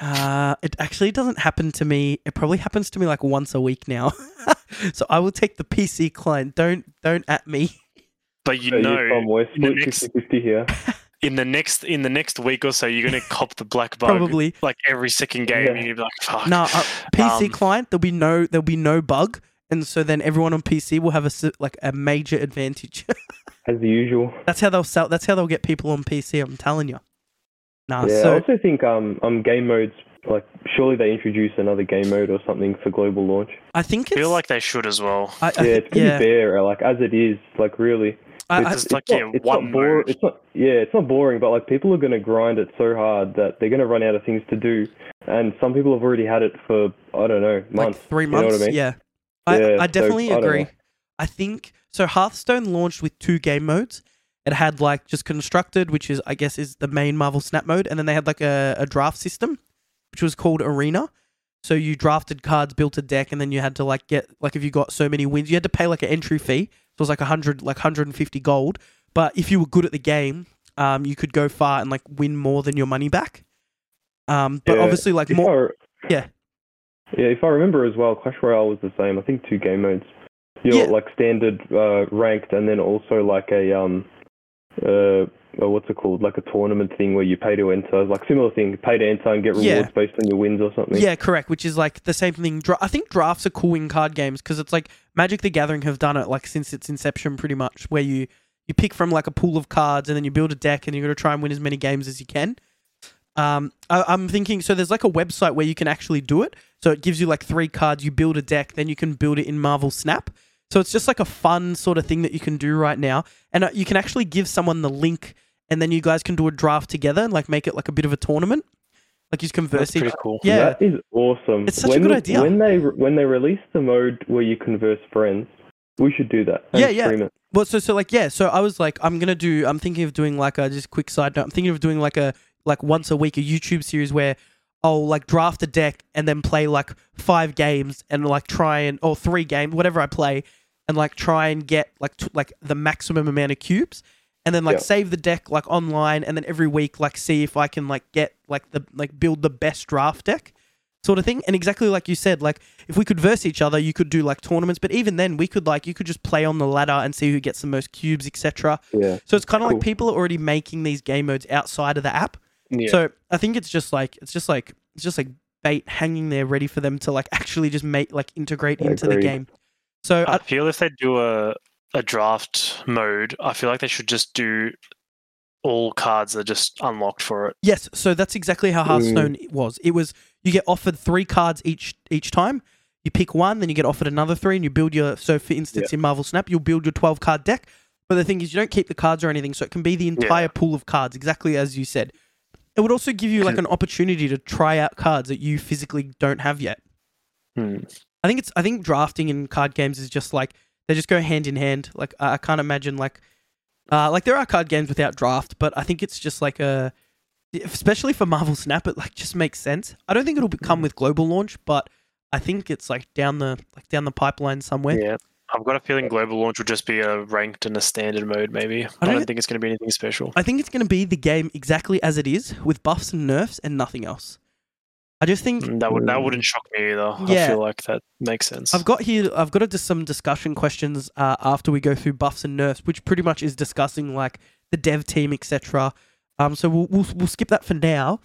Uh, it actually doesn't happen to me. It probably happens to me like once a week now. (laughs) so I will take the PC client. Don't don't at me. But you So know, you're from West in the split next- 50-50 here. (laughs) in the next in the next week or so, you're gonna (laughs) cop the black bug. Probably. like every second game. Yeah. You're gonna be like, fuck. No, uh, PC Um, client. There'll be no there'll be no bug, and so then everyone on PC will have a s- like a major advantage. (laughs) As usual. that's how they'll sell. That's how they'll get people on PC. I'm telling you. Nah, Yeah, I also think um um game modes like surely they introduce another game mode or something for global launch. I think I feel like they should as well. I, I yeah, thi- it's pretty yeah. bare. Like as it is, like really. I, I, It's like, yeah, it's one not bore- It's not. Yeah, it's not boring, but like people are gonna grind it so hard that they're gonna run out of things to do, and some people have already had it for I don't know months. like three you know months. what I mean? Yeah, I, Yeah, I so, definitely I don't agree. know. I think so. Hearthstone launched with two game modes. It had like just constructed, which is I guess is the main Marvel Snap mode, and then they had like a, a draft system, which was called Arena. So you drafted cards, built a deck, and then you had to like get like if you got so many wins, you had to pay like an entry fee. So it was like a hundred, like hundred and fifty gold. But if you were good at the game, um, you could go far and like win more than your money back. Um, but Yeah, obviously like more. I, Yeah. Yeah, if I remember as well, Clash Royale was the same. I think two game modes. You Yeah. like standard, uh, ranked, and then also like a um, uh, uh, what's it called? Like a tournament thing where you pay to enter, like similar thing, pay to enter and get Yeah. rewards based on your wins or something. Yeah, correct. Which is like the same thing. Dra- I think drafts are cool in card games because it's like Magic the Gathering have done it like since its inception, pretty much, where you you pick from like a pool of cards and then you build a deck and you're gonna try and win as many games as you can. Um, I, I'm thinking so. There's like a website where you can actually do it. So it gives you like three cards. You build a deck, then you can build it in Marvel Snap. So it's just like a fun sort of thing that you can do right now, and uh, you can actually give someone the link, and then you guys can do a draft together and like make it like a bit of a tournament. Like you converse That's pretty cool. Yeah. That is awesome. It's such a when, good idea. When they when they release the mode where you converse friends, we should do that. Yeah, yeah. Well, so so like yeah, so I was like, I'm gonna do. I'm thinking of doing like a just quick side note. I'm thinking of doing like a like once a week a YouTube series where I'll like draft a deck and then play like five games and like try and or three games whatever I play and like try and get like t- like the maximum amount of cubes and then like Yeah. save the deck like online and then every week like see if I can like get like the like build the best draft deck sort of thing. And exactly like you said, like if we could verse each other, you could do like tournaments. But even then, we could like you could just play on the ladder and see who gets the most cubes, etc. Yeah. So it's kind of Cool. like people are already making these game modes outside of the app. Yeah. So I think it's just like it's just like it's just like bait hanging there, ready for them to like actually just make like integrate into the game. So I I, feel if they do a a draft mode, I feel like they should just do all cards are just unlocked for it. Yes, so that's exactly how Hearthstone mm. was. It was you get offered three cards each each time. You pick one, then you get offered another three, and you build your. So, for instance, in Marvel Snap, you'll build your twelve card deck. But the thing is, you don't keep the cards or anything, so it can be the entire pool of cards, exactly as you said. It would also give you like an opportunity to try out cards that you physically don't have yet. Hmm. I think it's I think drafting in card games is just like they just go hand in hand. Like I can't imagine like uh like there are card games without draft, but I think it's just like a especially for Marvel Snap it like just makes sense. I don't think it'll come with global launch, but I think it's like down the like down the pipeline somewhere. Yeah. I've got a feeling global launch will just be a ranked and a standard mode. Maybe I don't don't, think it's going to be anything special. I think it's going to be the game exactly as it is with buffs and nerfs and nothing else. I just think Mm, That would that wouldn't shock me either. Yeah. I feel like that makes sense. I've got here. I've got a, some discussion questions uh, after we go through buffs and nerfs, which pretty much is discussing like the dev team, etc. Um, so we'll, we'll we'll skip that for now.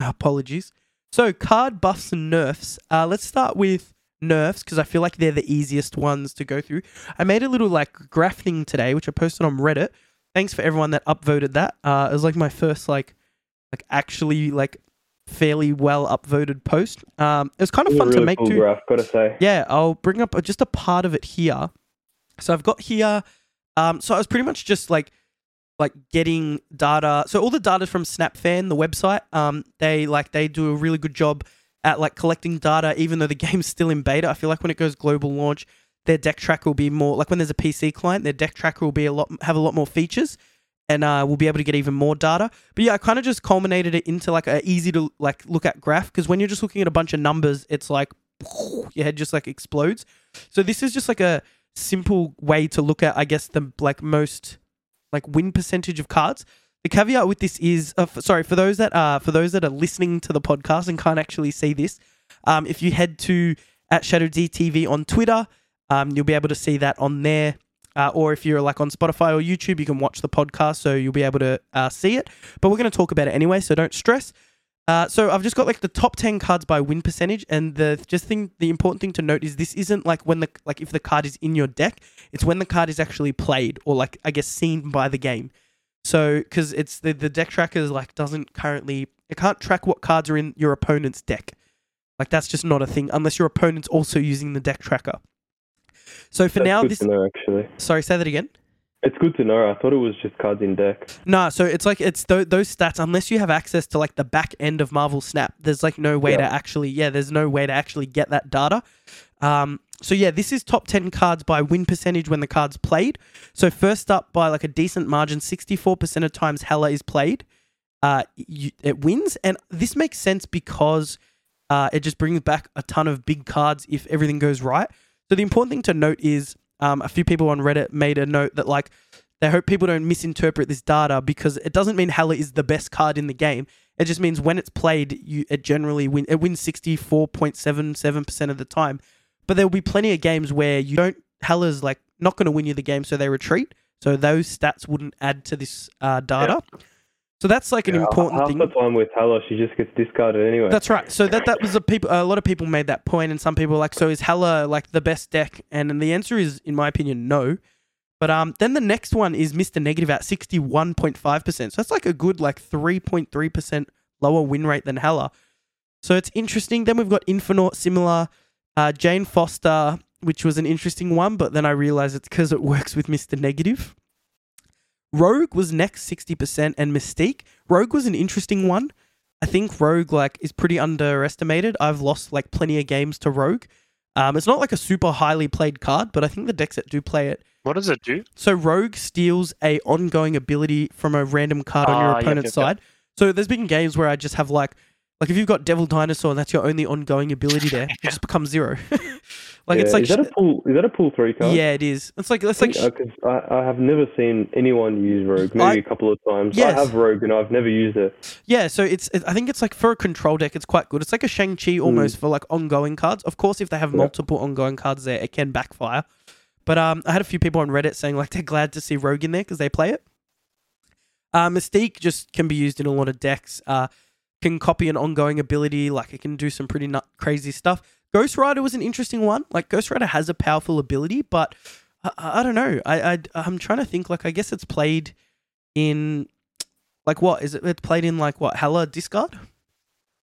Apologies. So card buffs and nerfs. Uh, let's start with nerfs because I feel like they're the easiest ones to go through. I made a little like graph thing today, which I posted on Reddit. Thanks for everyone that upvoted that. Uh, it was like my first like like actually like fairly well upvoted post. Um, it was kind of fun a to really make cool too. graph, gotta say. Yeah, I'll bring up just a part of it here. So I've got here. Um, so I was pretty much just like, like getting data. So all the data from SnapFan, the website, um, they like they do a really good job at like collecting data, even though the (laughs) game's still in beta. I feel like when it goes global launch, their deck tracker will be more like when there's a PC client, their deck tracker will be a lot have a lot more features, and uh, we'll be able to get even more data. But yeah, I kind of just culminated it into like an easy to like look at graph because when you're just looking at a bunch of numbers, it's like (laughs) your head just like explodes. So this is just like a simple way to look at, I guess, the like most like win percentage of cards. The caveat with this is, uh, f- sorry, for those that are for those that are listening to the podcast and can't actually see this, um, if you head to at Shadow DTV on Twitter, um, you'll be able to see that on there. Uh, or if you're like on Spotify or YouTube, you can watch the podcast, so you'll be able to uh, see it. But we're going to talk about it anyway, so don't stress. Uh, so I've just got like the top ten cards by win percentage, and the just thing, the important thing to note is this isn't like when the like if the card is in your deck, it's when the card is actually played or like I guess seen by the game. So because it's the the deck tracker is like doesn't currently it can't track what cards are in your opponent's deck. Like that's just not a thing unless your opponent's also using the deck tracker. So for That's now, good this to know, actually. sorry, say that again. It's good to know. I thought it was just cards in deck. No, so it's like it's th- those stats. Unless you have access to like the back end of Marvel Snap, there's like no way to actually, yeah, there's no way to actually get that data. Um, so yeah, this is top ten cards by win percentage when the card's played. So first up by like a decent margin, sixty four percent of times Hela is played, uh, you, it wins, and this makes sense because uh, it just brings back a ton of big cards if everything goes right. So the important thing to note is um, a few people on Reddit made a note that like they hope people don't misinterpret this data because it doesn't mean Hela is the best card in the game. It just means when it's played, you it generally win. It wins sixty four point seven seven percent of the time. But there will be plenty of games where you don't. Hela's like not going to win you the game, so they retreat. So those stats wouldn't add to this uh, data. So that's like an Yeah, important half thing. the time with Hela, she just gets discarded anyway. That's right. So that that was a people. A lot of people made that point, and some people were like, "So is Hela like the best deck?" And, and the answer is, in my opinion, no. But um, then the next one is Mister Negative at sixty one point five percent. So that's like a good like three point three percent lower win rate than Hela. So it's interesting. Then we've got Infinite, similar. Uh, Jane Foster, which was an interesting one, but then I realized it's because it works with Mister Negative. Rogue was next 60% and Mystique. Rogue was an interesting one. I think Rogue like is pretty underestimated. I've lost like plenty of games to Rogue. Um, it's not like a super highly played card, but I think the decks that do play it. What does it do? So Rogue steals a ongoing ability from a random card on your Ah, opponent's yep, yep. side. So there's been games where I just have like, like if you've got Devil Dinosaur and that's your only ongoing ability there, it just becomes zero. (laughs) like it's like is that a pull? Is that a pull three card? yeah, it is. It's like it's like because I, I have never seen anyone use Rogue. Maybe I- a couple of times. Yes. I have Rogue and I've never used it. Yeah, so it's it, I think it's like for a control deck, it's quite good. It's like a Shang Chi almost for like ongoing cards. Of course, if they have Yeah. multiple ongoing cards there, it can backfire. But um, I had a few people on Reddit saying like they're glad to see Rogue in there because they play it. Uh, Mystique just can be used in a lot of decks. Uh, can copy an ongoing ability, like it can do some pretty nut crazy stuff. Ghost Rider was an interesting one. Like Ghost Rider has a powerful ability, but I, I don't know. I, I I'm trying to think. Like I guess it's played in like what is it? It's played in like what Hela discard.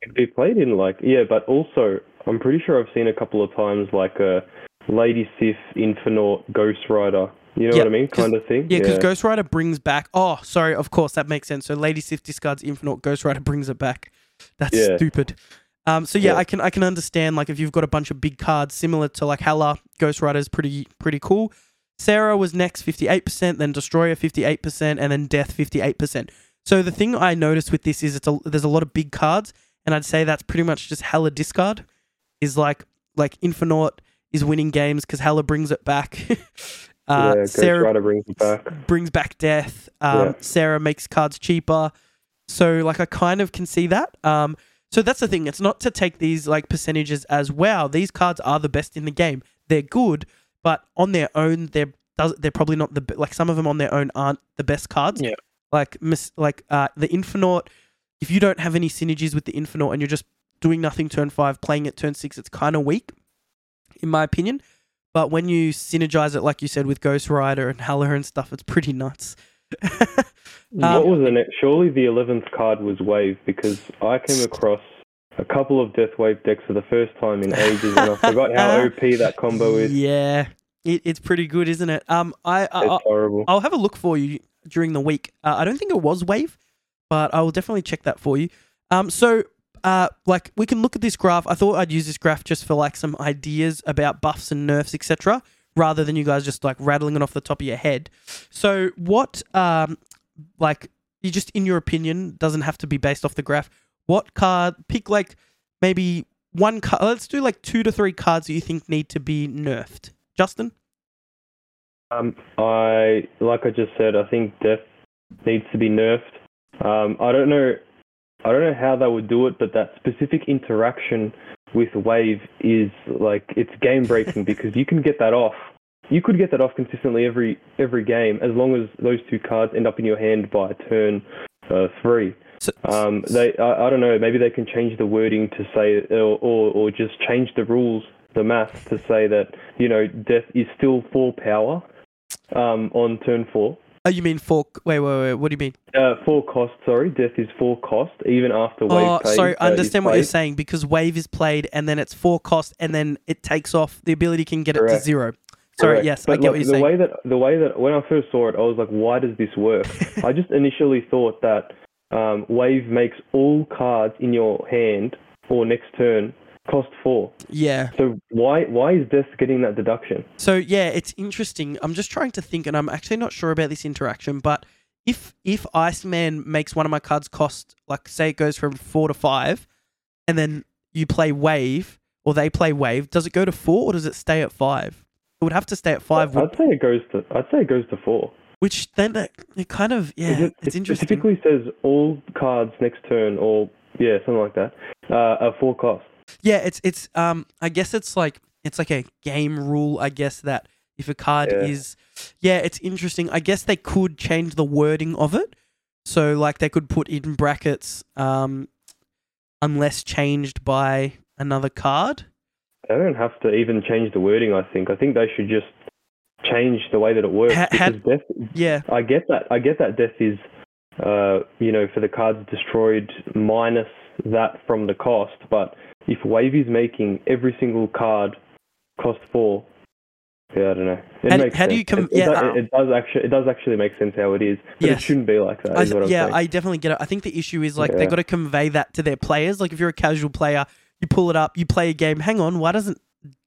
It'd be played in like yeah, but also I'm pretty sure I've seen a couple of times like a Lady Sif, Infinite, Ghost Rider You know Yeah, what I mean? Kind of thing. Yeah, because Ghost Rider brings back. Oh, sorry. Of course, that makes sense. So Lady Sif discards Infinite. Ghost Rider brings it back. That's Yeah. stupid. Um. So yeah, Yeah. I can I can understand like if you've got a bunch of big cards similar to like Hela, Ghost Rider is pretty pretty cool. Sera was next, fifty eight percent. Then Destroyer, fifty eight percent, and then Death, fifty eight percent. So the thing I noticed with this is it's a, there's a lot of big cards, and I'd say that's pretty much just Hela discard. Is like like Infinite is winning games because Hela brings it back. (laughs) uh, yeah, Sera brings back. brings back death. Um, Yeah. Sera makes cards cheaper. So like I kind of can see that. Um, so that's the thing. It's not to take these like percentages as wow. These cards are the best in the game. They're good, but on their own, they're does they're probably not the like some of them on their own aren't the best cards. Yeah. Like miss like uh the Infinite. If you don't have any synergies with the Infinite and you're just doing nothing turn five, playing it turn six, it's kind of weak, in my opinion. But when you synergize it, like you said, with Ghost Rider and Hela and stuff, it's pretty nuts. (laughs) what Um, was the next? Surely the eleventh card was Wave because I came across a couple of Death Wave decks for the first time in ages, and I forgot how (laughs) OP that combo is. Yeah, it, it's pretty good, isn't it? Um, I, I It's horrible. I'll have a look for you during the week. Uh, I don't think it was Wave, but I will definitely check that for you. Um, so uh, like we can look at this graph. I thought I'd use this graph just for like some ideas about buffs and nerfs, etc., rather than you guys just like rattling it off the top of your head. So what, um, like you just in your opinion doesn't have to be based off the graph. What card? Pick like maybe one card. Let's do like two to three cards that you think need to be nerfed. Justin. Um, I like I just said, I think Death needs to be nerfed. Um, I don't know, I don't know how they would do it, but that specific interaction with Wave is like it's game breaking (laughs) because you can get that off. You could get that off consistently every every game as long as those two cards end up in your hand by turn uh, three. So, Um, they, I, I don't know. Maybe they can change the wording to say, or, or, or just change the rules, the math to say that you know death is still full power um, on turn four. Oh, you mean for? Wait, wait, wait. What do you mean? Uh, cost. Sorry, death is full cost even after wave. Oh, phase, sorry. I uh, is understand what you're saying because wave is played and then it's four cost and then it takes off. The ability can get it to zero. Sorry. Correct. Yes, but I get like, what you're the saying. way that the way that when I first saw it, I was like, why does this work? (laughs) I just initially thought that um, wave makes all cards in your hand for next turn cost four. yeah. So why why is this getting that deduction? So yeah, it's interesting. I'm just trying to think, and I'm actually not sure about this interaction. But if if Iceman makes one of my cards cost, like say it goes from four to five, and then you play wave or they play wave, does it go to four or does it stay at five? It would have to stay at five, I'd say it goes to I'd say it goes to four. which then that, it kind of yeah, It- it's it interesting. Typically says all cards next turn or yeah something like that uh, are four cost. Yeah, it's it's um I guess it's like it's like a game rule, I guess that if a card Yeah. is yeah, it's interesting. I guess they could change the wording of it. So like they could put in brackets um unless changed by another card. They don't have to even change the wording. I think I think they should just change the way that it works Ha- had- death. Yeah. I get that. I get that death is, uh, you know, for the cards destroyed minus that from the cost. But if Wave is making every single card cost four, yeah, I don't know. It How- makes how do you com- it, it yeah, does- uh, it, does actually it does actually make sense how it is, but Yes. it shouldn't be like that. I, what yeah, saying. I definitely get it. I think the issue is like they've got to convey that to their players. Like if you're a casual player, you pull it up, you play a game. Hang on, why doesn't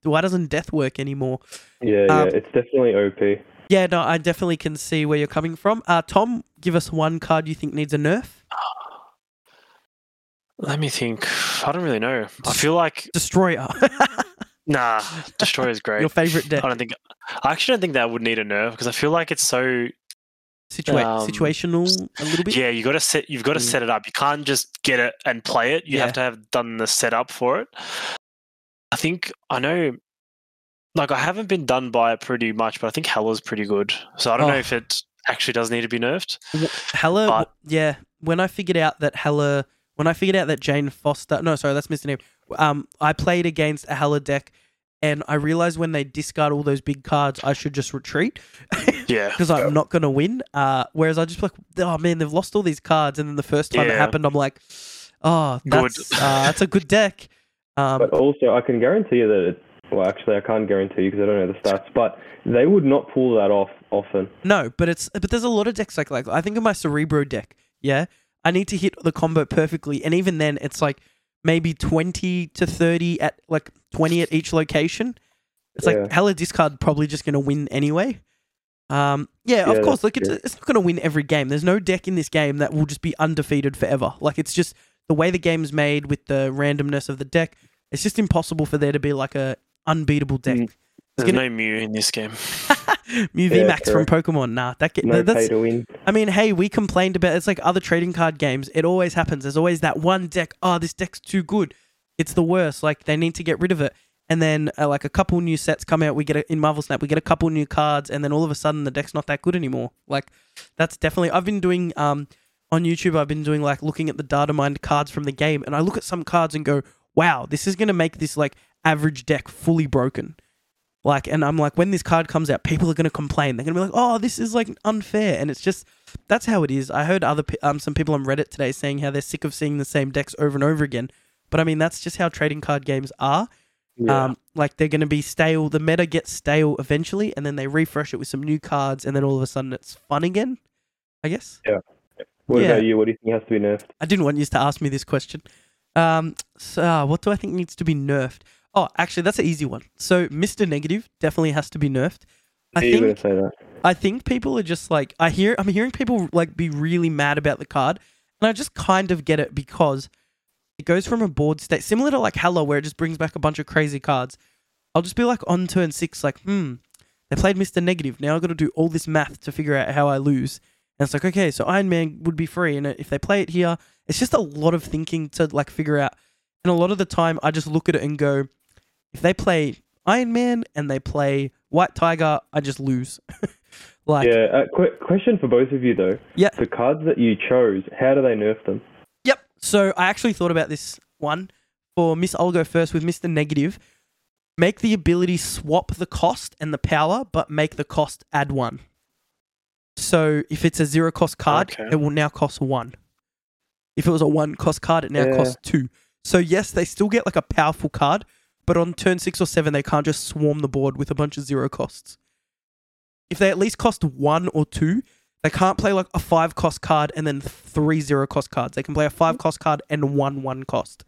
why doesn't death work anymore? yeah, yeah, um, it's definitely OP. Yeah, no, I definitely can see where you're coming from. Uh, Tom, give us one card you think needs a nerf. Let me think. I don't really know. I feel like Destroyer, (laughs) nah, Destroyer is great. your favorite deck. I don't think. I actually don't think that would need a nerf because I feel like it's so. Situa- um, situational a little bit. Yeah, you got to set. You've got to Mm. set it up. You can't just get it and play it. You Yeah. have to have done the setup for it. I think I know. Like I haven't been done by it pretty much, but I think Hela's pretty good. So I don't Oh. know if it actually does need to be nerfed. Hela, But- yeah. When I figured out that Hela, when I figured out that Jane Foster, no, sorry, that's Mr. name. Um, I played against a Hela deck, and I realized when they discard all those big cards, I should just retreat (laughs) Yeah, because I'm not gonna win. Uh, whereas I just like, oh man, they've lost all these cards, and then the first time it happened, I'm like, oh, that's uh, that's a good deck. Um, But also, I can guarantee you that it, well, actually, I can't guarantee you because I don't know the stats, but they would not pull that off often. No, but it's but there's a lot of decks like like I think of my Cerebro deck. Yeah, I need to hit the combo perfectly, and even then, it's like maybe twenty to thirty at like twenty at each location. It's Yeah. like Hela discard probably just gonna win anyway. Um, yeah, Yeah, of course. Look, it's, it's not gonna win every game. There's no deck in this game that will just be undefeated forever. Like it's just the way the game's made with the randomness of the deck. It's just impossible for there to be like a unbeatable deck. Mm. There's gonna- no Mew in this game. (laughs) Mew Yeah, VMAX from. Pokemon. Nah, that ga- No that's pay to win. I mean, hey, we complained about it's like other trading card games. It always happens. There's always that one deck. Oh, this deck's too good. It's the worst. Like they need to get rid of it. And then uh, like a couple new sets come out. We get a, in Marvel Snap. We get a couple new cards, and then all of a sudden the deck's not that good anymore. Like that's definitely. I've been doing um on YouTube. I've been doing like looking at the data mined cards from the game, and I look at some cards and go, "Wow, this is gonna make this like average deck fully broken." Like, and I'm like, when this card comes out, people are going to complain. They're going to be like, "Oh, this is like unfair," and it's just that's how it is. I heard other um some people on Reddit today saying how they're sick of seeing the same decks over and over again. But I mean, that's just how trading card games are. Yeah. Um, like they're going to be stale. The meta gets stale eventually, and then they refresh it with some new cards, and then all of a sudden it's fun again. I guess. Yeah. What yeah. about you? What do you think has to be nerfed? I didn't want you to ask me this question. Um, so uh, what do I think needs to be nerfed? Oh, actually, that's an easy one. So Mr. Negative definitely has to be nerfed. I you think say that. I think people are just like I hear I'm hearing people like be really mad about the card, and I just kind of get it because it goes from a board state similar to like Hela, where it just brings back a bunch of crazy cards. I'll just be like on turn six, like, hmm, they played Mr. Negative. Now I've got to do all this math to figure out how I lose. And it's like, okay, so Iron Man would be free, and if they play it here, it's just a lot of thinking to like figure out. And a lot of the time, I just look at it and go, if they play Iron Man and they play White Tiger, I just lose. (laughs) like, yeah. Uh, qu- question for both of you though. Yeah. The cards that you chose, how do they nerf them? Yep. So I actually thought about this one for Miss. I'll go first with Mr. Negative. Make the ability swap the cost and the power, but make the cost add one. So if it's a zero cost card, Okay. it will now cost one. If it was a one cost card, it now Yeah. costs two. So yes, they still get like a powerful card, but on turn six or seven, they can't just swarm the board with a bunch of zero costs. If they at least cost one or two, they can't play like a five cost card and then three zero cost cards. They can play a five cost card and one one cost.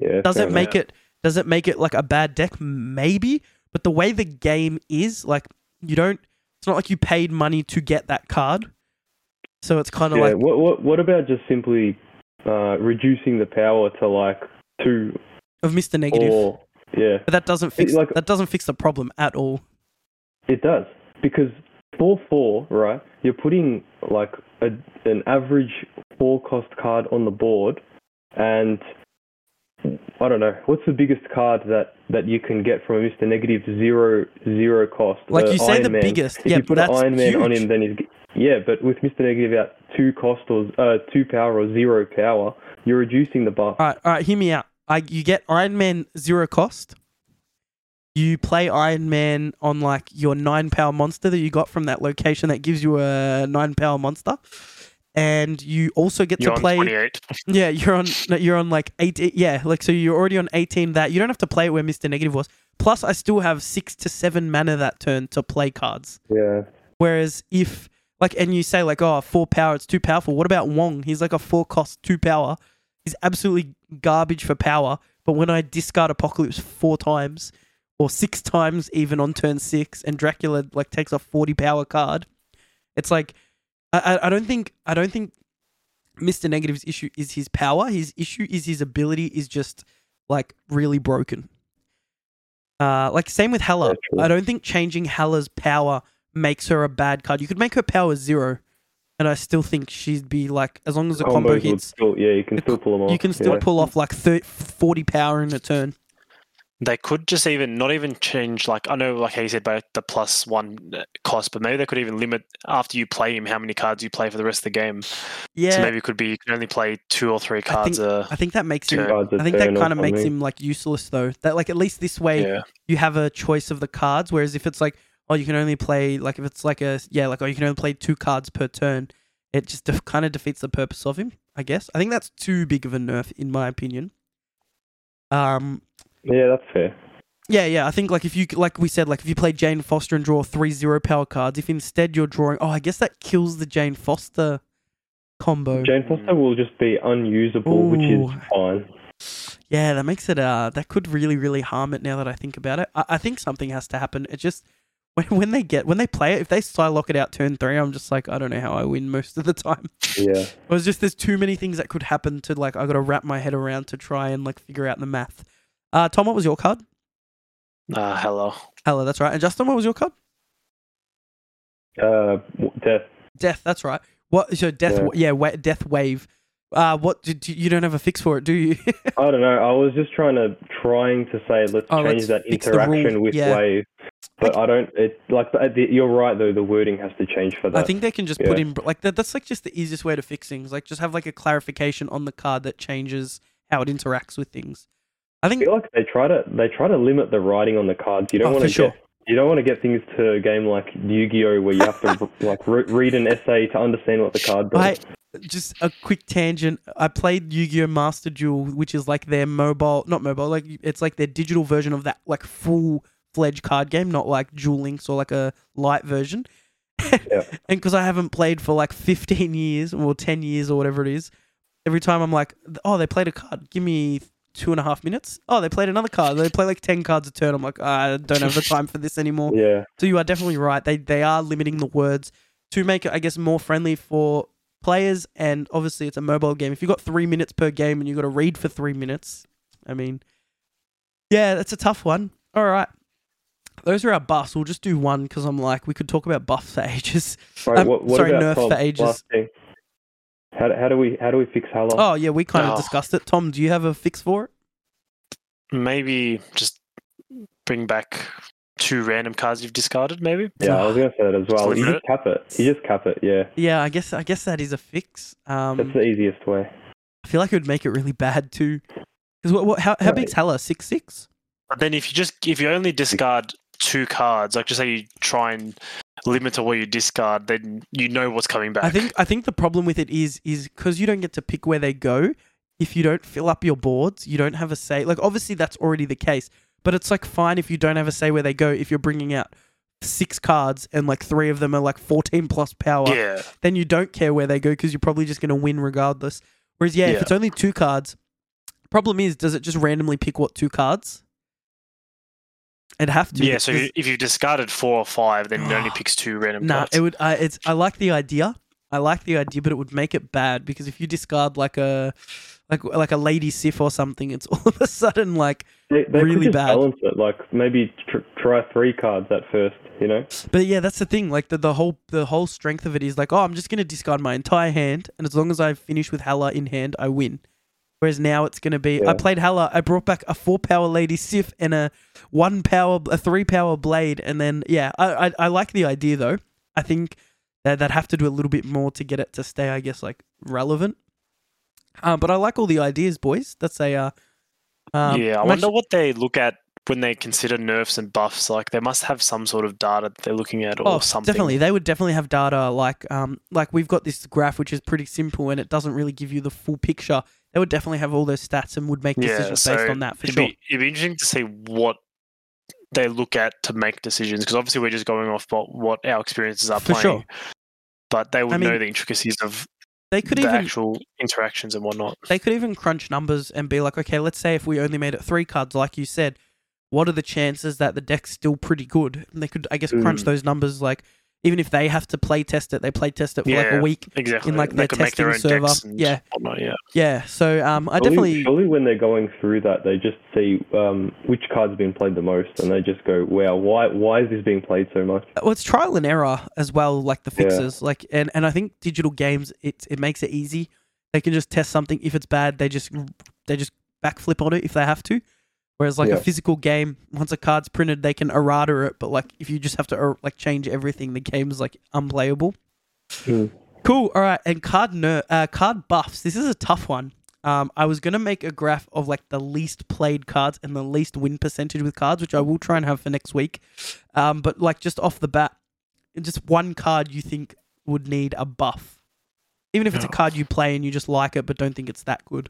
Yeah. Does fair it enough. make it does it make it like a bad deck? Maybe. But the way the game is, like you don't it's not like you paid money to get that card. So it's kind of Yeah. like what what what about just simply uh, reducing the power to like two of Mr. Negative. or yeah? but that doesn't fix like- that doesn't fix the problem at all. It does because four four right. You're putting like a, an average four cost card on the board, and I don't know what's the biggest card that that you can get from a Mr. Negative zero zero cost. Like Uh, you say Iron the Man. biggest. If Yeah, you put that's Iron Man on him, then he's yeah. But with Mr. Negative out two cost or uh, two power or zero power, you're reducing the buff. All right, all right, hear me out. I you get Iron Man zero cost. You play Iron Man on like your nine power monster that you got from that location that gives you a nine power monster, and you also get You're to on play. 28. (laughs) Yeah, you're on. You're on like eight. Yeah, like so you're already on eighteen. That you don't have to play it where Mister Negative was. Plus, I still have six to seven mana that turn to play cards. Yeah. Whereas if like, and you say like, oh, four power, it's too powerful. What about Wong? He's like a four cost, two power. He's absolutely garbage for power. But when I discard Apocalypse four times or six times, even on turn six, and Dracula like takes a forty power card, it's like I, I, don't think I don't think Mister Negative's issue is his power. His issue is his ability is just like really broken. Uh, like same with Hela. I don't think changing Hela's power makes her a bad card. You could make her power zero, and I still think she'd be like as long as the combo Combos would hits, Still, yeah, you can still pull them off. you can still yeah. pull off like 30, 40 power in a turn. They could just even not even change like I know like how you said about the plus one uh, cost, but maybe they could even limit after you play him how many cards you play for the rest of the game. Yeah, So maybe it could be you can only play two or three cards. uh, I think that makes Two him. Cards a I think that kind of makes him like useless though. That like at least this way yeah, you have a choice of the cards. Whereas if it's like, oh, you can only play like if it's like a yeah, like oh, you can only play two cards per turn. It just def- kind of defeats the purpose of him. I guess. I think that's too big of a nerf in my opinion. Um, Yeah, that's fair. Yeah, yeah. I think like if you like we said, like if you play Jane Foster and draw three zero power cards, if instead you're drawing, oh, I guess that kills the Jane Foster combo. Jane Foster will just be unusable, which is fine. Yeah, that makes it. Uh, that could really, really harm it. Now that I think about it, I, I think something has to happen. It just when when they get when they play it, if they lock it out turn three, I'm just like, I don't know how I win most of the time. Yeah. (laughs) It was just there's too many things that could happen to like I got to wrap my head around to try and like figure out the math. Uh, Tom, what was your card? Uh, Hela. Hela, that's right. And Justin, what was your card? Uh, death. Death, that's right. What? So death, Yeah. yeah, wa- death wave. Uh, what? Did you, you don't have a fix for it, do you? (laughs) I don't know. I was just trying to trying to say let's Oh, change let's that fix the rule. interaction with Yeah. wave, but I don't. It like the, you're right though. The wording has to change for that. I think they can just put in like that. That's like just the easiest way to fix things. Like just have like a clarification on the card that changes how it interacts with things. I I think. feel like they try to they try to limit the writing on the cards. You don't Oh, want to sure. get you don't want to get things to a game like Yu-Gi-Oh where you have to (laughs) like re- read an essay to understand what the card does. I just a quick tangent. I played Yu-Gi-Oh Master Duel, which is like their mobile, not mobile, like it's like their digital version of that, like full fledged card game, not like Duel Links or like a light version. Yeah. (laughs) And because I haven't played for like 15 years or 10 years or whatever it is, every time I'm like, oh, they played a card. Give me two and a half minutes. Oh, they played another card. They play like 10 cards a turn. I'm like, I don't have the (laughs) time for this anymore. yeah, So you are definitely right. They they are limiting the words to make it, I guess, more friendly for players. And obviously, it's a mobile game. If you've got three minutes per game and you've got to read for three minutes, I mean, yeah, that's a tough one. All right. Those are our buffs. We'll just do one because I'm like, we could talk about buffs for (laughs) ages. right. Um, what, what sorry, about nerf Tom? for ages. Last. How, do- how do we how do we fix Hela? Oh, yeah, we kind of Oh. discussed it. Tom, do you have a fix for it? Maybe just bring back two random cards you've discarded. Maybe. yeah, I was gonna say that as well. You Limit just cap it. You just cap it. Yeah, Yeah, I guess I guess that is a fix. Um, that's the easiest way. I feel like it would make it really bad too. Because what, what, how, how Right. big's Hela? Six six? But then if you just if you only discard two cards, like just say you try and limit to what you discard, then you know what's coming back. I think I think the problem with it is is because you don't get to pick where they go. If you don't fill up your boards, you don't have a say. Like obviously that's already the case, but it's like fine if you don't have a say where they go. If you're bringing out six cards and like three of them are like 14 plus power, Yeah. then you don't care where they go because you're probably just going to win regardless. Whereas yeah, if it's only two cards, problem is does it just randomly pick what two cards? It'd have to. Yeah, so if, if you've discarded four or five, then it only (sighs) picks two random Nah, cards. it would. I it's. I like the idea. I like the idea, but it would make it bad because if you discard like a, like like a lady sif or something, it's (laughs) all of a sudden like. They, they Really could just bad. balance it. Like maybe tr- try three cards at first. You know. But yeah, that's the thing. Like the, the whole the whole strength of it is like, oh, I'm just gonna discard my entire hand, and as long as I finish with Hela in hand, I win. Whereas now it's gonna be, I played Hela, I brought back a four power lady sif and a one power, a three power blade, and then yeah, I I, I like the idea though. I think that they'd have to do a little bit more to get it to stay, I guess, like relevant. Um, but I like all the ideas, boys. That's a uh, um, yeah, I I'm wonder what they look at when they consider nerfs and buffs. Like they must have some sort of data that they're looking at or Oh, something. definitely. They would definitely have data like um like we've got this graph which is pretty simple and it doesn't really give you the full picture. They would definitely have all those stats and would make Yeah, decisions so based on that for it'd sure. Be, it'd be interesting to see what they look at to make decisions because obviously we're just going off what, what our experiences are For playing. sure. But they would I mean, know the intricacies of They could the even actual interactions and whatnot. they could even crunch numbers and be like, okay, let's say if we only made it three cards, like you said, what are the chances that the deck's still pretty good? And they could, I guess, crunch Mm. those numbers. Like, even if they have to play test it, they play test it for like a week. Exactly. In like, they their could make their testing server. Yeah. whatnot. Yeah. Yeah. So um, I Surely- definitely Surely, when they're going through that, they just see um, which cards have been played the most, and they just go, "Wow, why why is this being played so much?" well, it's trial and error as well, like the Yeah. fixes. Like, and, and I think digital games, it it makes it easy. They can just test something. If it's bad, they just they just backflip on it if they have to. Whereas like a physical game, once a card's printed, they can errata it. But like if you just have to er, like change everything, the game's like unplayable. Hmm. Cool. All right. And card ner- uh, card buffs. This is a tough one. Um, I was gonna make a graph of like the least played cards and the least win percentage with cards, which I will try and have for next week. Um, but like just off the bat, just one card you think would need a buff, even if it's a card you play and you just like it but don't think it's that good.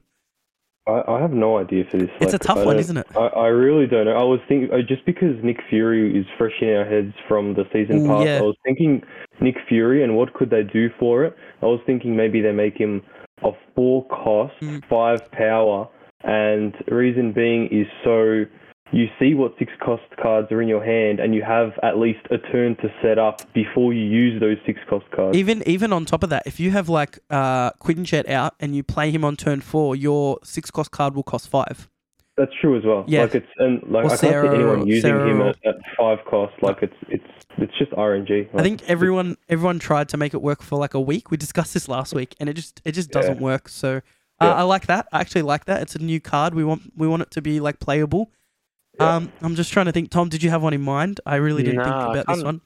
I, I have no idea for this. It's a tough one, isn't it? I, I really don't know. I was thinking uh, just because Nick Fury is fresh in our heads from the season past. yeah. I was thinking Nick Fury and what could they do for it? I was thinking maybe they make him a four cost, Mm. five power, and reason being is so you see what six cost cards are in your hand, and you have at least a turn to set up before you use those six cost cards. Even even on top of that, if you have like uh Quinjet out and you play him on turn four, your six cost card will cost five. That's true as well. Yeah. Like it's and like Or I can't see anyone using Sera him at, at five cost. Like it's it's it's just RNG. I think everyone everyone tried to make it work for like a week. We discussed this last week, and it just it just doesn't work. So uh, Yeah. I like that. I actually like that. It's a new card. We want we want it to be like playable. Yeah. Um, I'm just trying to think. Tom, did you have one in mind? I really didn't Nah, think about this one.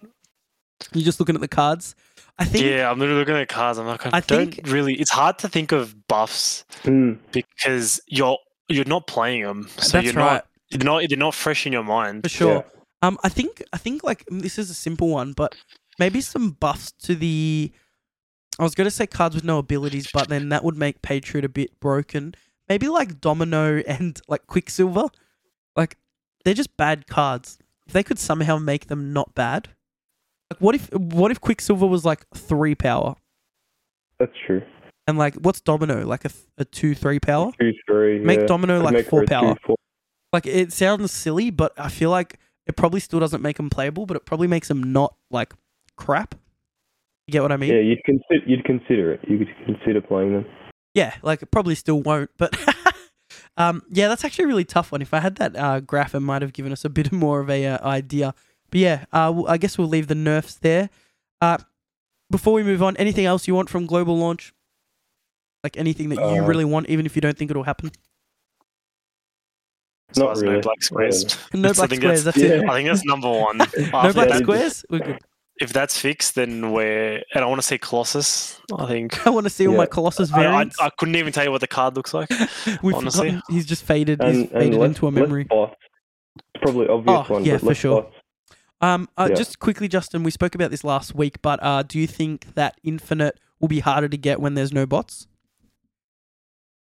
You're just looking at the cards. I think Yeah, I'm literally looking at cards. I'm like, I, I don't think- really. It's hard to think of buffs Mm, because you're you're not playing them, so that's you're right not you're not they're not fresh in your mind. for sure. Um, I think I think like mm, this is a simple one, but maybe some buffs to the. I was going to say cards with no abilities, but then that would make Patriot a bit broken. Maybe like Domino (laughs) and like Quicksilver, like they're just bad cards. If they could somehow make them not bad, like what if what if Quicksilver was like three power that's true. and like what's Domino like a, a two three power? Two, three. Make yeah. Domino like make four a two, power. four. Like it sounds silly, but I feel like it probably still doesn't make them playable, but it probably makes them not like crap. You get what I mean? Yeah, you'd consider you'd consider it. You could consider playing them. Yeah, like it probably still won't, but (laughs) um, yeah, that's actually a really tough one. If I had that uh, graph, it might have given us a bit (laughs) more of a uh, idea. But yeah, uh, w- I guess we'll leave the nerfs there. Uh, before we move on, anything else you want from global launch? Like anything that you Uh, really want, even if you don't think it'll happen. Not there's really. no black squares. (laughs) No (laughs) That's- I black think squares. that's- That's it. I think that's number one. No black Yeah, that, they- squares. We're good. If that's fixed, then we're and I want to see Colossus. I think (laughs) I want to see all my Yeah. Colossus I, I. I couldn't even tell you what the card looks like. (laughs) We've honestly. forgotten. He's just faded. And, he's and faded less, into a memory. bots. It's probably obvious Oh, one, yeah, but for sure. bots. Um, uh, Yeah. just quickly, Justin, we spoke about this last week, but uh, do you think that Infinite will be harder to get when there's no bots?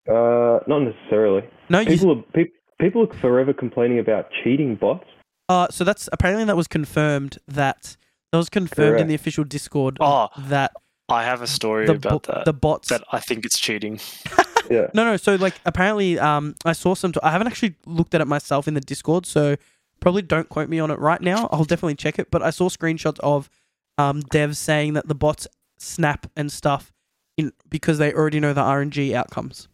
Uh, not necessarily. No, you, People are pe- people are forever complaining about cheating bots. uh, so that's apparently that was confirmed that that was confirmed in the official Discord Oh, that I have a story the about bo- that. the bots. that I think it's cheating. (laughs) Yeah. no, no. So like apparently, um, I saw some. I haven't actually looked at it myself in the Discord, so probably don't quote me on it right now. I'll definitely check it. But I saw screenshots of um devs saying that the bots snap and stuff in because they already know the RNG outcomes.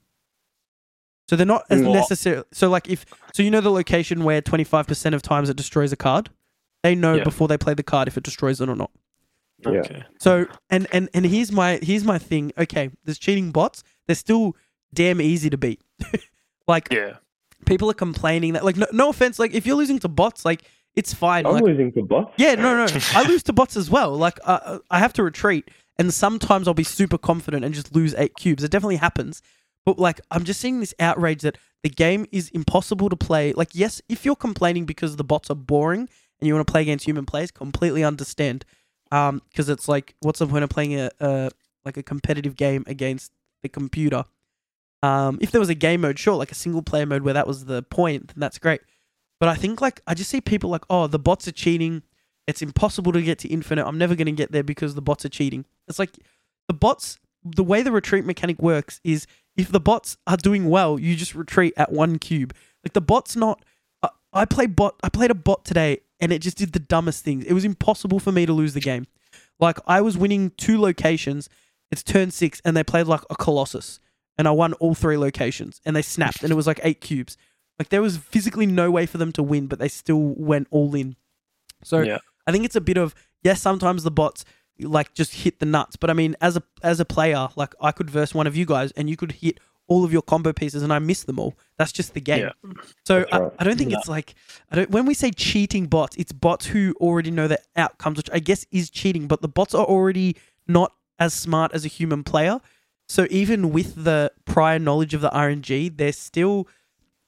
So they're not as Mm. necessary. So like if so, you know the location where twenty five percent of times it destroys a card. They know Yeah. before they play the card if it destroys it or not. Yeah. Okay. So and and and here's my here's my thing. Okay, there's cheating bots. They're still damn easy to beat. (laughs) like Yeah. people are complaining that like no, no offense. Like if you're losing to bots, like it's fine. I'm like losing to bots. yeah, no, no, (laughs) I lose to bots as well. Like uh, I have to retreat, and sometimes I'll be super confident and just lose eight cubes. It definitely happens. But like I'm just seeing this outrage that the game is impossible to play. Like yes, if you're complaining because the bots are boring and you want to play against human players, completely understand. Um, because it's like, what's the point of playing a, a like a competitive game against the computer? Um, if there was a game mode, sure, like a single player mode where that was the point, then that's great. But I think like I just see people like, oh, the bots are cheating. It's impossible to get to infinite. I'm never going to get there because the bots are cheating. It's like the bots. The way the retreat mechanic works is if the bots are doing well, you just retreat at one cube. Like the bot's not. I, I play bot. I played a bot today, and it just did the dumbest things. It was impossible for me to lose the game. Like I was winning two locations. It's turn six, and they played like a colossus, and I won all three locations, and they snapped, and it was like eight cubes. Like there was physically no way for them to win, but they still went all in. So Yeah. I think it's a bit of yes, sometimes the bots like just hit the nuts, but I mean as a as a player, like I could verse one of you guys and you could hit all of your combo pieces and I miss them all. That's just the game. Yeah. So I, right. I don't think it's like I don't when we say cheating bots, it's bots who already know the outcomes, which I guess is cheating, but the bots are already not as smart as a human player. So even with the prior knowledge of the RNG, they're still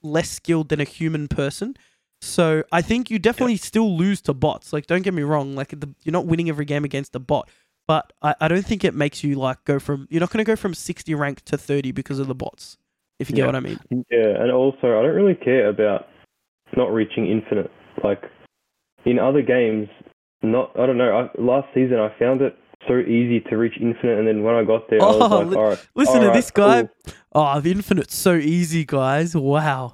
less skilled than a human person. So I think you definitely still lose to bots. Like, don't get me wrong. Like, the, you're not winning every game against a bot, but I, I don't think it makes you like go from. You're not going to go from 60 rank to 30 because of the bots. if you get Yeah. what I mean. Yeah, and also I don't really care about not reaching infinite. Like in other games, not I don't know. I, last season I found it so easy to reach infinite, and then when I got there, I Oh, was like, all right. Listen all to right, this guy. cool. Oh, the infinite's so easy, guys. Wow.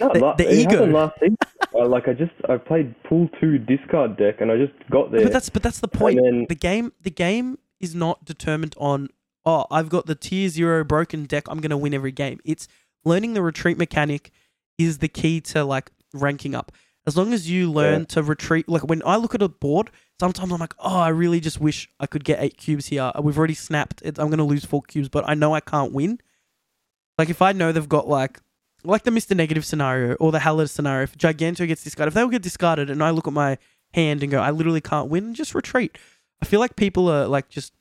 No, The- la- the ego. last season. Uh, like I just I played pool two discard deck, and I just got there. But that's but that's the point. Then the game the game is not determined on oh I've got the tier zero broken deck I'm gonna win every game. It's learning the retreat mechanic is the key to like ranking up. As long as you learn Yeah. to retreat, like when I look at a board, sometimes I'm like, oh, I really just wish I could get eight cubes here. We've already snapped. It, I'm gonna lose four cubes, but I know I can't win. Like if I know they've got like like the Mr. Negative scenario or the Hela scenario, if Giganto gets discarded, if they all get discarded and I look at my hand and go, I literally can't win, just retreat. I feel like people are like just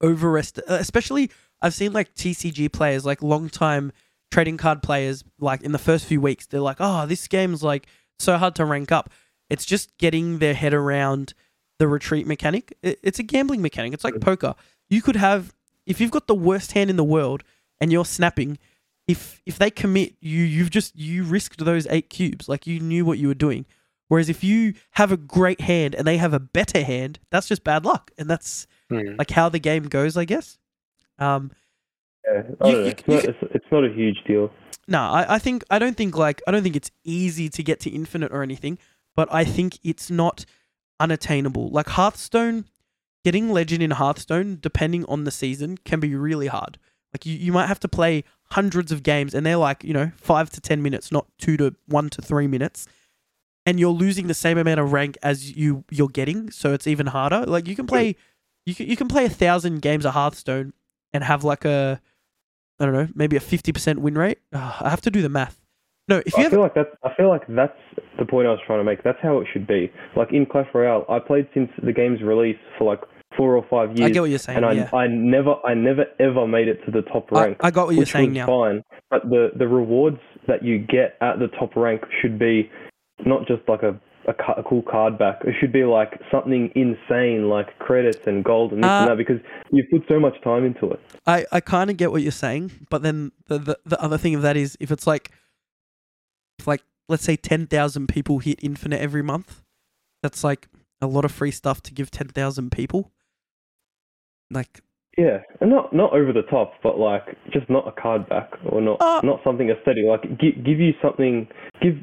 overest, especially I've seen like TCG players, like long time trading card players, like in the first few weeks, they're like, oh, this game's like so hard to rank up. It's just getting their head around the retreat mechanic. It's a gambling mechanic. It's like mm. poker. You could have, if you've got the worst hand in the world and you're snapping, if if they commit, you you've just you risked those eight cubes. Like you knew what you were doing. Whereas if you have a great hand and they have a better hand, that's just bad luck, and that's Hmm. like how the game goes, I guess. Um, yeah, I you- know. you- It's not, it's, it's not a huge deal. no, I, I think I don't think like I don't think it's easy to get to infinite or anything, but I think it's not unattainable. Like Hearthstone, getting legend in Hearthstone, depending on the season, can be really hard. Like you, you might have to play hundreds of games and they're like, you know, five to ten minutes, not two to one to three minutes. And you're losing the same amount of rank as you you're getting, so it's even harder. Like you can play you can you can play a thousand games of Hearthstone and have like a I don't know, maybe a fifty percent win rate. I have to do the math. No, if you I have feel like that's I feel like that's the point I was trying to make. That's how it should be. Like in Clash Royale, I played since the game's release for like four or five years, I get what you're saying. and I yeah. I never I never ever made it to the top rank. I got what you're saying was now. fine. But the the rewards that you get at the top rank should be not just like a a, a cool card back. It should be like something insane, like credits and gold and this Uh, and that, because you've put so much time into it. I, I kind of get what you're saying, but then the, the the other thing of that is if it's like, if like let's say ten thousand people hit infinite every month, that's like a lot of free stuff to give ten thousand people. Like Yeah, and not not over the top, but like just not a card back or not Uh, not something aesthetic. Like give give you something, give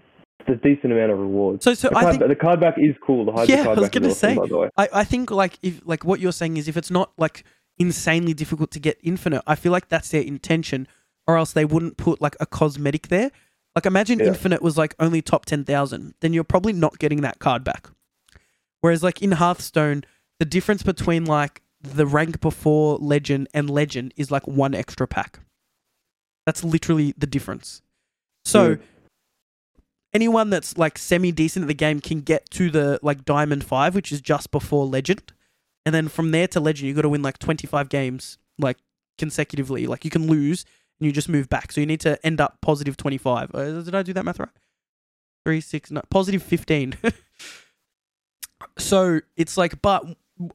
the decent amount of rewards. so, so the, I card, think the card back is cool. The hide Yeah, the I card was back is gonna awesome, say. by the way. I, I think like if like what you're saying is if it's not like insanely difficult to get infinite, I feel like that's their intention, or else they wouldn't put like a cosmetic there. Like imagine Yeah. infinite was like only top ten thousand, then you're probably not getting that card back. Whereas like in Hearthstone, the difference between like the rank before legend and legend is like one extra pack. That's literally the difference. So Mm. anyone that's like semi decent at the game can get to the like diamond five, which is just before legend, and then from there to legend, you got to win like twenty five games like consecutively. Like you can lose and you just move back, so you need to end up positive twenty five. Uh, did I do that math right? Three six nine positive fifteen. (laughs) so it's like, but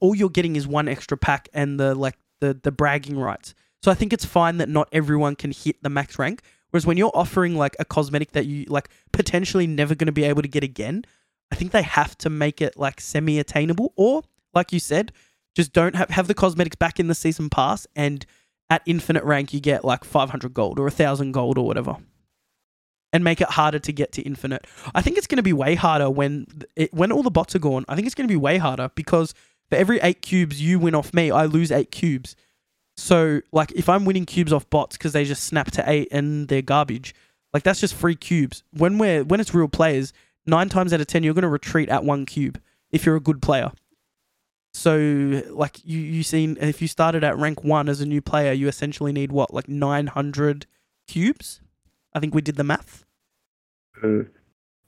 all you're getting is one extra pack and the like the the bragging rights. So I think it's fine that not everyone can hit the max rank. Whereas when you're offering like a cosmetic that you like potentially never going to be able to get again, I think they have to make it like semi attainable or like you said, just don't have have the cosmetics back in the season pass and at infinite rank you get like 500 gold or 1000 gold or whatever. And make it harder to get to infinite. I think it's going to be way harder when it, when all the bots are gone. I think it's going to be way harder because for every 8 cubes you win off me, I lose 8 cubes. So, like, if I'm winning cubes off bots because they just snap to eight and they're garbage, like that's just free cubes. When we're when it's real players, nine times out of ten, you're going to retreat at one cube if you're a good player. So, like, you you seen if you started at rank one as a new player, you essentially need what like nine hundred cubes. I think we did the math. Mm.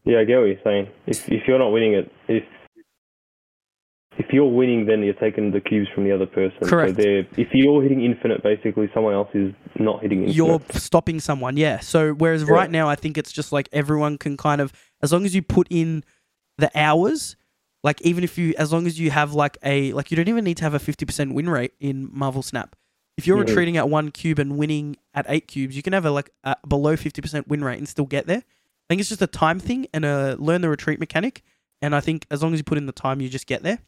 Yeah, I get what you're saying. If if you're not winning it, if if you're winning, then you're taking the cubes from the other person. Correct. So they're, if you're hitting infinite, basically someone else is not hitting infinite. you're stopping someone. Yeah. So whereas Yeah. right now, I think it's just like everyone can kind of, as long as you put in the hours, like even if you, as long as you have like a, like you don't even need to have a fifty percent win rate in Marvel Snap. If you're retreating at one cube and winning at eight cubes, you can have a like a below fifty percent win rate and still get there. I think it's just a time thing and a learn the retreat mechanic. And I think as long as you put in the time, you just get there.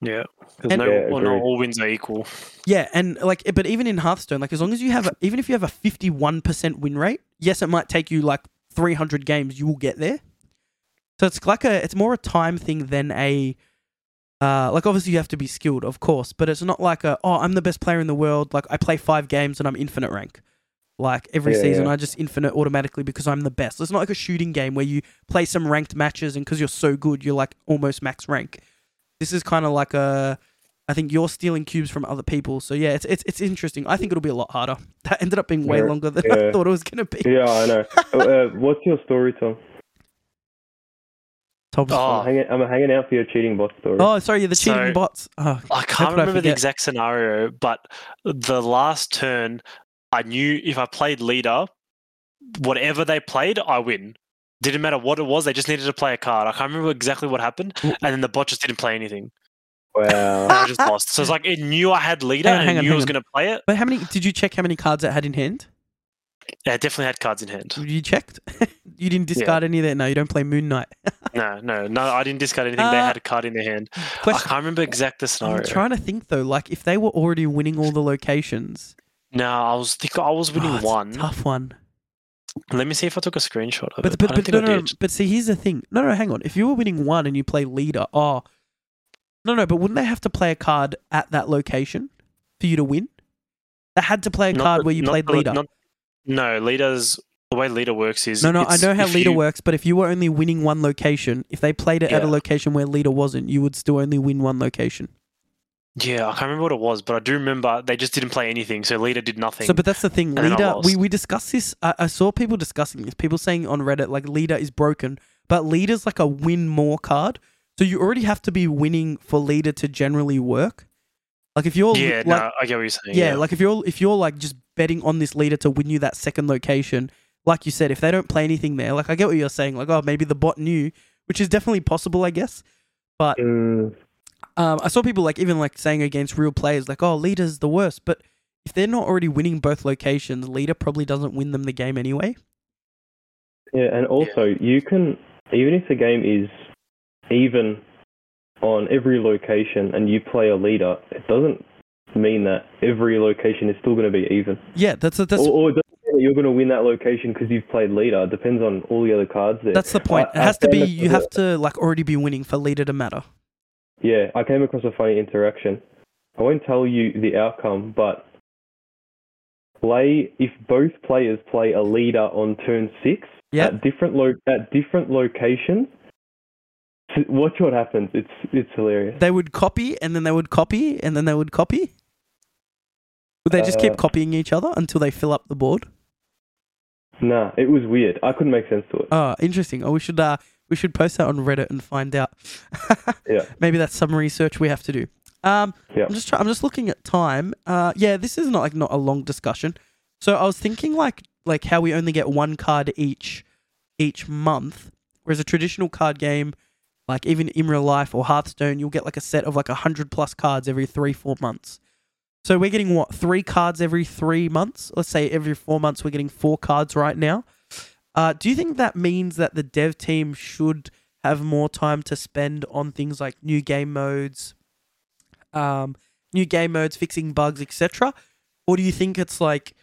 Yeah, because no, Yeah, well, not all wins are equal. Yeah, and like, but even in Hearthstone, like as long as you have, a, even if you have a fifty-one percent win rate, yes, it might take you like three hundred games. You will get there. So it's like a, it's more a time thing than a, uh, like obviously you have to be skilled, of course, but it's not like a, oh, I'm the best player in the world. Like I play five games and I'm infinite rank. Like every Yeah, season, yeah. I just infinite automatically because I'm the best. It's not like a shooting game where you play some ranked matches and because you're so good, you're like almost max rank. This is kind of like a, I think you're stealing cubes from other people. So yeah, it's it's it's interesting. I think it'll be a lot harder. (laughs) That ended up being way Yeah, longer than I thought it was gonna be. Yeah, I know. (laughs) uh, what's your story, Tom? Tom's- Oh. I'm, hanging, I'm hanging out for your cheating bot story. oh, sorry, yeah, the So- cheating bots. Oh, I can't could I remember the exact scenario, but the last turn, I knew if I played leader, whatever they played, I win. Didn't matter what it was; they just needed to play a card. I can't remember exactly what happened, and then the bot just didn't play anything. Wow. I just lost. So it's like it knew I had leader Hang on, and hang it on, knew I was going to play it. but how many? Did you check how many cards it had in hand? Yeah, it definitely had cards in hand. You checked. (laughs) you didn't discard any of that. No, you don't play Moon Knight. (laughs) No, no, no. I didn't discard anything. they Uh, had a card in their hand. I can't remember exact the scenario. I'm trying to think though. Like if they were already winning all the locations, No, I was think I was winning Oh, it's a one. tough one. Let me see if I took a screenshot of But it. but but no, no, no, but see, here's the thing. No, no, hang on. If you were winning one and you play leader, oh, no, no. But wouldn't they have to play a card at that location for you to win? They had to play a Not card the- where you played the- leader. not- no, leaders. The way leader works is no, no. I know how leader you- works, but if you were only winning one location, if they played it at a location where leader wasn't, you would still only win one location. Yeah, I can't remember what it was, but I do remember they just didn't play anything. So leader did nothing. So, but that's the thing. And then I Leader, we, lost. we discussed this. I, I saw people discussing this. People saying on Reddit like leader is broken, but leader's like a win more card. So you already have to be winning for leader to generally work. Like if you're yeah, like no, I get what you're saying. yeah, Yeah, like if you're if you're like just betting on this leader to win you that second location, like you said, if they don't play anything there, like I get what you're saying. Like oh, maybe the bot knew, which is definitely possible, I guess. But Mm, um, I saw people like even like saying against real players like, "Oh, leader's the worst," but if they're not already winning both locations, leader probably doesn't win them the game anyway. yeah, and also you can even if the game is even on every location and you play a leader, it doesn't mean that every location is still going to be even. Yeah, that's that's or, or it doesn't mean that you're going to win that location because you've played leader. It depends on all the other cards there. that's the point. I- It I has to be you have to like already be winning for leader to matter. Yeah, I came across a funny interaction. I won't tell you the outcome, but play if both players play a leader on turn six Yeah. at different lo- at different locations. Watch what happens. It's it's hilarious. They would copy and then they would copy and then they would copy. Would they just keep Uh, copying each other until they fill up the board? Nah, it was weird. I couldn't make sense to it. Oh, interesting. Oh, we should uh we should post that on Reddit and find out. (laughs) Yeah. Maybe that's some research we have to do. Um, Yeah. I'm just try- I'm just looking at time. Uh, yeah, this is not like not a long discussion. So I was thinking like like how we only get one card each each month, whereas a traditional card game, like even in real life or Hearthstone, you'll get like a set of like a hundred plus cards every three four months. So we're getting what three cards every three months? Let's say every four months we're getting four cards right now. Uh, do you think that means that the dev team should have more time to spend on things like new game modes, um, new game modes, fixing bugs, etc., or do you think it's like,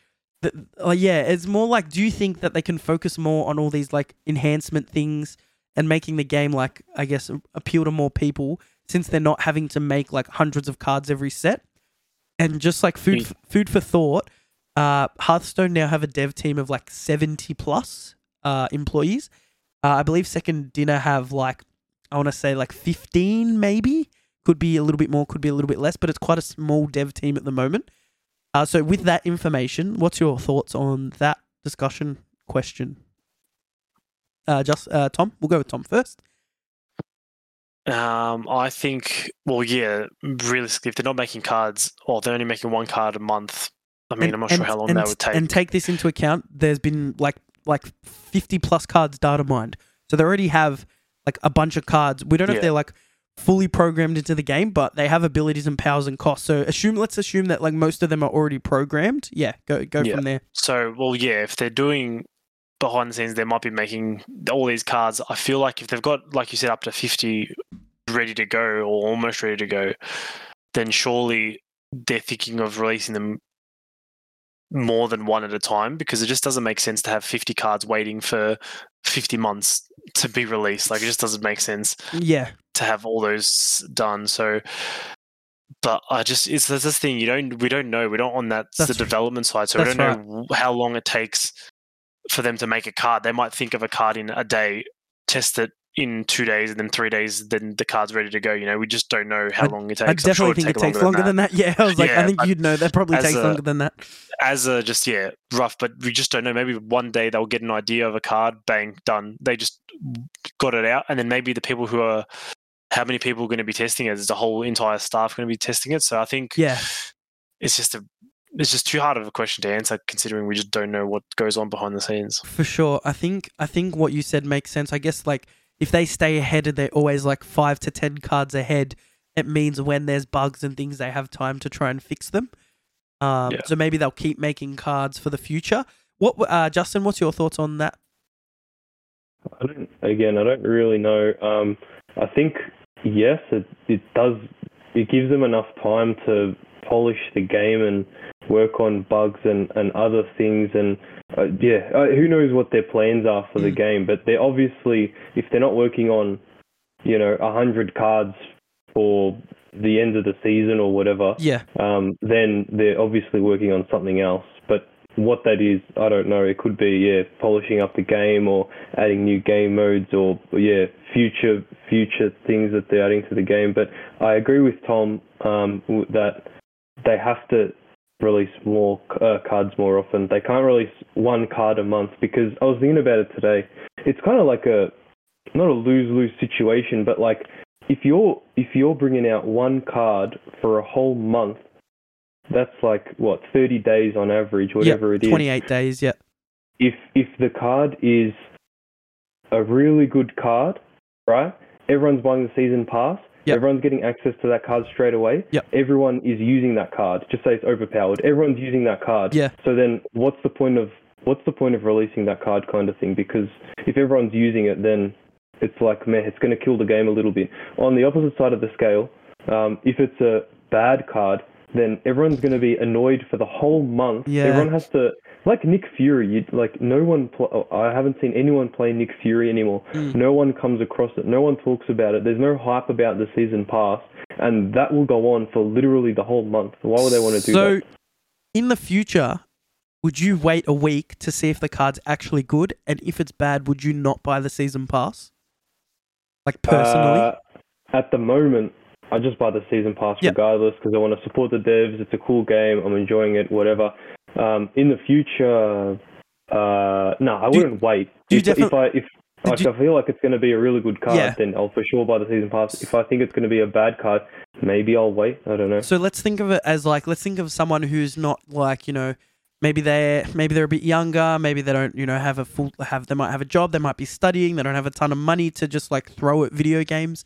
th- uh, yeah, it's more like, do you think that they can focus more on all these like enhancement things and making the game like, I guess, appeal to more people since they're not having to make like hundreds of cards every set, and just like food, Mm. f- food for thought. Uh, Hearthstone now have a dev team of like seventy plus uh, employees. Uh, I believe Second Dinner have like I want to say like fifteen, maybe could be a little bit more, could be a little bit less, but it's quite a small dev team at the moment. Uh, so with that information, what's your thoughts on that discussion question? Uh, just uh, Tom, we'll go with Tom first. Um, I think, well, yeah, realistically, if they're not making cards, or they're only making one card a month, I mean, And- I'm not and- sure how long and, that would take. And take this into account. There's been like like fifty plus cards data mined, so they already have like a bunch of cards. We don't know if they're like fully programmed into the game, but they have abilities and powers and costs. So assume let's assume that like most of them are already programmed. Yeah, go go Yeah. from there. So, well, yeah, if they're doing behind the scenes, they might be making all these cards. I feel like if they've got, like you said, up to 50 ready to go or almost ready to go, then surely they're thinking of releasing them more than one at a time because it just doesn't make sense to have 50 cards waiting for 50 months to be released. Like, it just doesn't make sense Yeah, to have all those done. So, but I just it's there's this thing you don't we don't know We don't on that the That's- development side, so we don't know how long it takes for them to make a card. They might think of a card in a day, test it in two days, and then three days, then the card's ready to go. You know, we just don't know how I- long it takes. Sure definitely it'd think it takes longer than that. Yeah, I was like, I think you'd know that probably takes a- longer than that. as a just yeah rough but we just don't know maybe one day they'll get an idea of a card bang done they just got it out and then maybe the people who are how many people are going to be testing it is the whole entire staff going to be testing it so i think Yeah. it's just a it's just too hard of a question to answer considering we just don't know what goes on behind the scenes For sure. I think I think what you said makes sense. I guess like if they stay ahead and they're always like five to ten cards ahead, it means when there's bugs and things they have time to try and fix them. Um, Yeah. so maybe they'll keep making cards for the future. What uh, Justin, what's your thoughts on that? I don't, again, I don't really know. Um, I think yes, it, it does. It gives them enough time to polish the game and work on bugs and, and other things. And uh, yeah, uh, who knows what their plans are for the Mm. game? But they're obviously, if they're not working on, you know, a hundred cards for the end of the season or whatever, Yeah, um, then they're obviously working on something else. But what that is, I don't know. It could be yeah, polishing up the game or adding new game modes or yeah, future future things that they're adding to the game. But I agree with Tom um, that they have to release more uh, cards more often. They can't release one card a month because I was thinking about it today. It's kind of like a not a lose lose situation, but like if you're if you're bringing out one card for a whole month, that's like what 30 days on average, whatever it is. twenty-eight days. Yeah, If if the card is a really good card, right? Everyone's buying the season pass. Yep. Everyone's getting access to that card straight away. Yep. Everyone is using that card. Just say it's overpowered. Everyone's using that card. Yeah. So then, what's the point of what's the point of releasing that card kind of thing? Because if everyone's using it, then it's like meh, it's going to kill the game a little bit. On the opposite side of the scale, um, if it's a bad card, then everyone's going to be annoyed for the whole month. Yeah. Everyone has to like Nick Fury. You like no one. Pl- I haven't seen anyone play Nick Fury anymore. Mm. No one comes across it. No one talks about it. There's no hype about the season pass, and that will go on for literally the whole month. Why would they want to do so, that? So, in the future, would you wait a week to see if the card's actually good, and if it's bad, would you not buy the season pass? Like personally, Uh, at the moment, I just buy the season pass Yep. regardless because I want to support the devs. It's a cool game. I'm enjoying it. Whatever. Um, in the future, uh, no, I Do wouldn't wait. do you if, if I if like, you- I feel like it's going to be a really good card, Yeah. then I'll for sure buy the season pass. If I think it's going to be a bad card, maybe I'll wait. I don't know. So let's think of it as like let's think of someone who's not like you know maybe they're maybe they're a bit younger maybe they don't you know have a full have they might have a job they might be studying they don't have a ton of money to just like throw at video games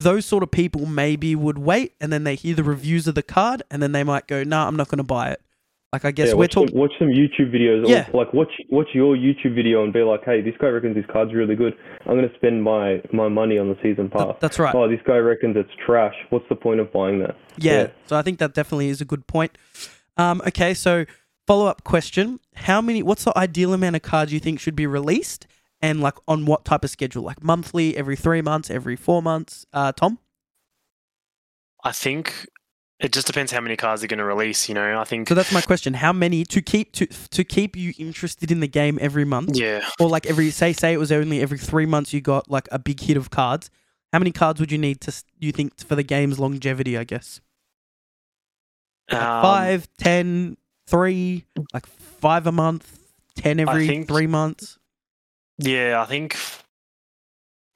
those sort of people maybe would wait and then they hear the reviews of the card and then they might go nah i'm not going to buy it like i guess yeah, we're watch, talking watch some YouTube videos. Yeah. Or, like watch watch your YouTube video and be like, hey, this guy reckons his card's really good. I'm going to spend my my money on the season pass. that's right Oh, this guy reckons it's trash. What's the point of buying that? Yeah. Yeah. So I think that definitely is a good point. Um, okay, so follow up question: How many? What's the ideal amount of cards you think should be released, and like on what type of schedule? Like monthly, every three months, every four months? Uh, Tom. i think it just depends how many cards they're going to release you know i think So that's my question: How many to keep to to keep you interested in the game every month, yeah or like every say say it was only every three months you got like a big hit of cards? How many cards would you need to you think for the game's longevity? I guess Like Um, five, ten, three, like five a month, ten every think- three months. yeah i think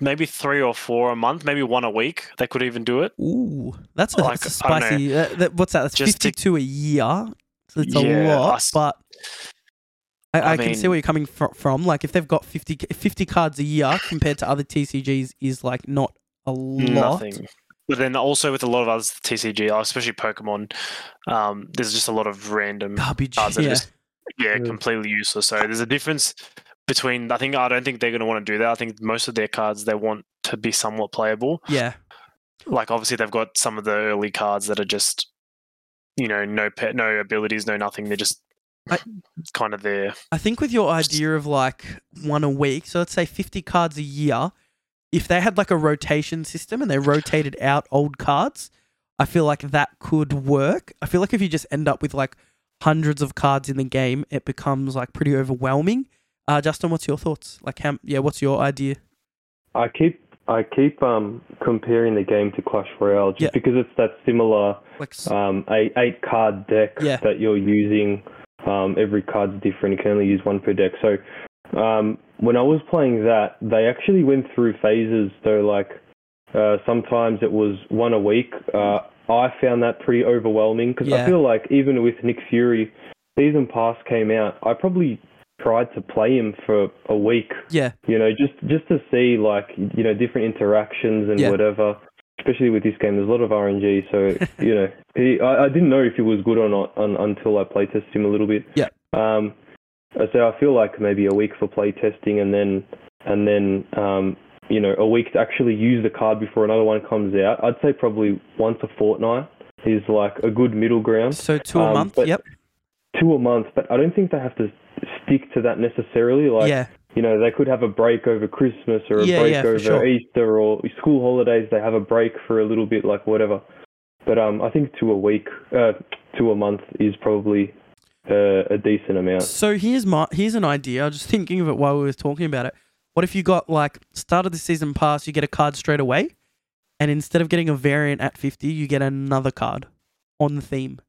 maybe three or four a month maybe one a week they could even do it Ooh, that's a, Like, that's a I don't know. spicy. That, that, what's that? That's Just to- fifty-two a year. So it's a Yeah, I lot, s- but I, I, I can see where you're coming fro- from. Like if they've got 50, 50 cards a year compared to other TCGs, is like not a lot. Nothing. But then also with a lot of others, TCG, uh, especially Pokemon, um, there's just a lot of random Garbage. cards that Yeah. are just yeah, Yeah. completely useless. So there's a difference between. I think I don't think they're going to want to do that. I think most of their cards they want to be somewhat playable. yeah. Like obviously they've got some of the early cards that are just, you know, no pet, no abilities, no nothing. They're just I- kind of there. I think with your idea of like one a week, so let's say 50 cards a year, if they had like a rotation system and they rotated out old cards, I feel like that could work. I feel like if you just end up with like hundreds of cards in the game, it becomes like pretty overwhelming. Uh, Justin, what's your thoughts? Like, how, yeah, what's your idea? I keep I keep um comparing the game to Clash Royale just Yeah. because it's that similar Like, um eight eight card deck Yeah. that you're using. Um, every card's different. You can only use one per deck. So um, when I was playing that, they actually went through phases. So like uh, sometimes it was one a week. Uh, I found that pretty overwhelming because Yeah. I feel like even with Nick Fury, season pass came out. I probably tried to play him for a week yeah, you know, just just to see like you know different interactions and Yeah. whatever. Especially with this game, there's a lot of RNG, so (laughs) you know, he, I, I didn't know if he was good or not un, until I play tested him a little bit. Yeah. Um, so I feel like maybe a week for play testing, and then and then um, you know, a week to actually use the card before another one comes out. I'd say probably once a fortnight is like a good middle ground. so two a Um, month. Yep. Two a month, but I don't think they have to stick to that necessarily. Like yeah, you know, they could have a break over Christmas or a Yeah, break yeah, over sure. Easter or school holidays. They have a break for a little bit, like whatever. But um, I think to a week, uh, to a month is probably uh, a decent amount. So here's my here's an idea. I was just thinking of it while we were talking about it. What if you got like start of the season pass, you get a card straight away, and instead of getting a variant at fifty, you get another card on the theme.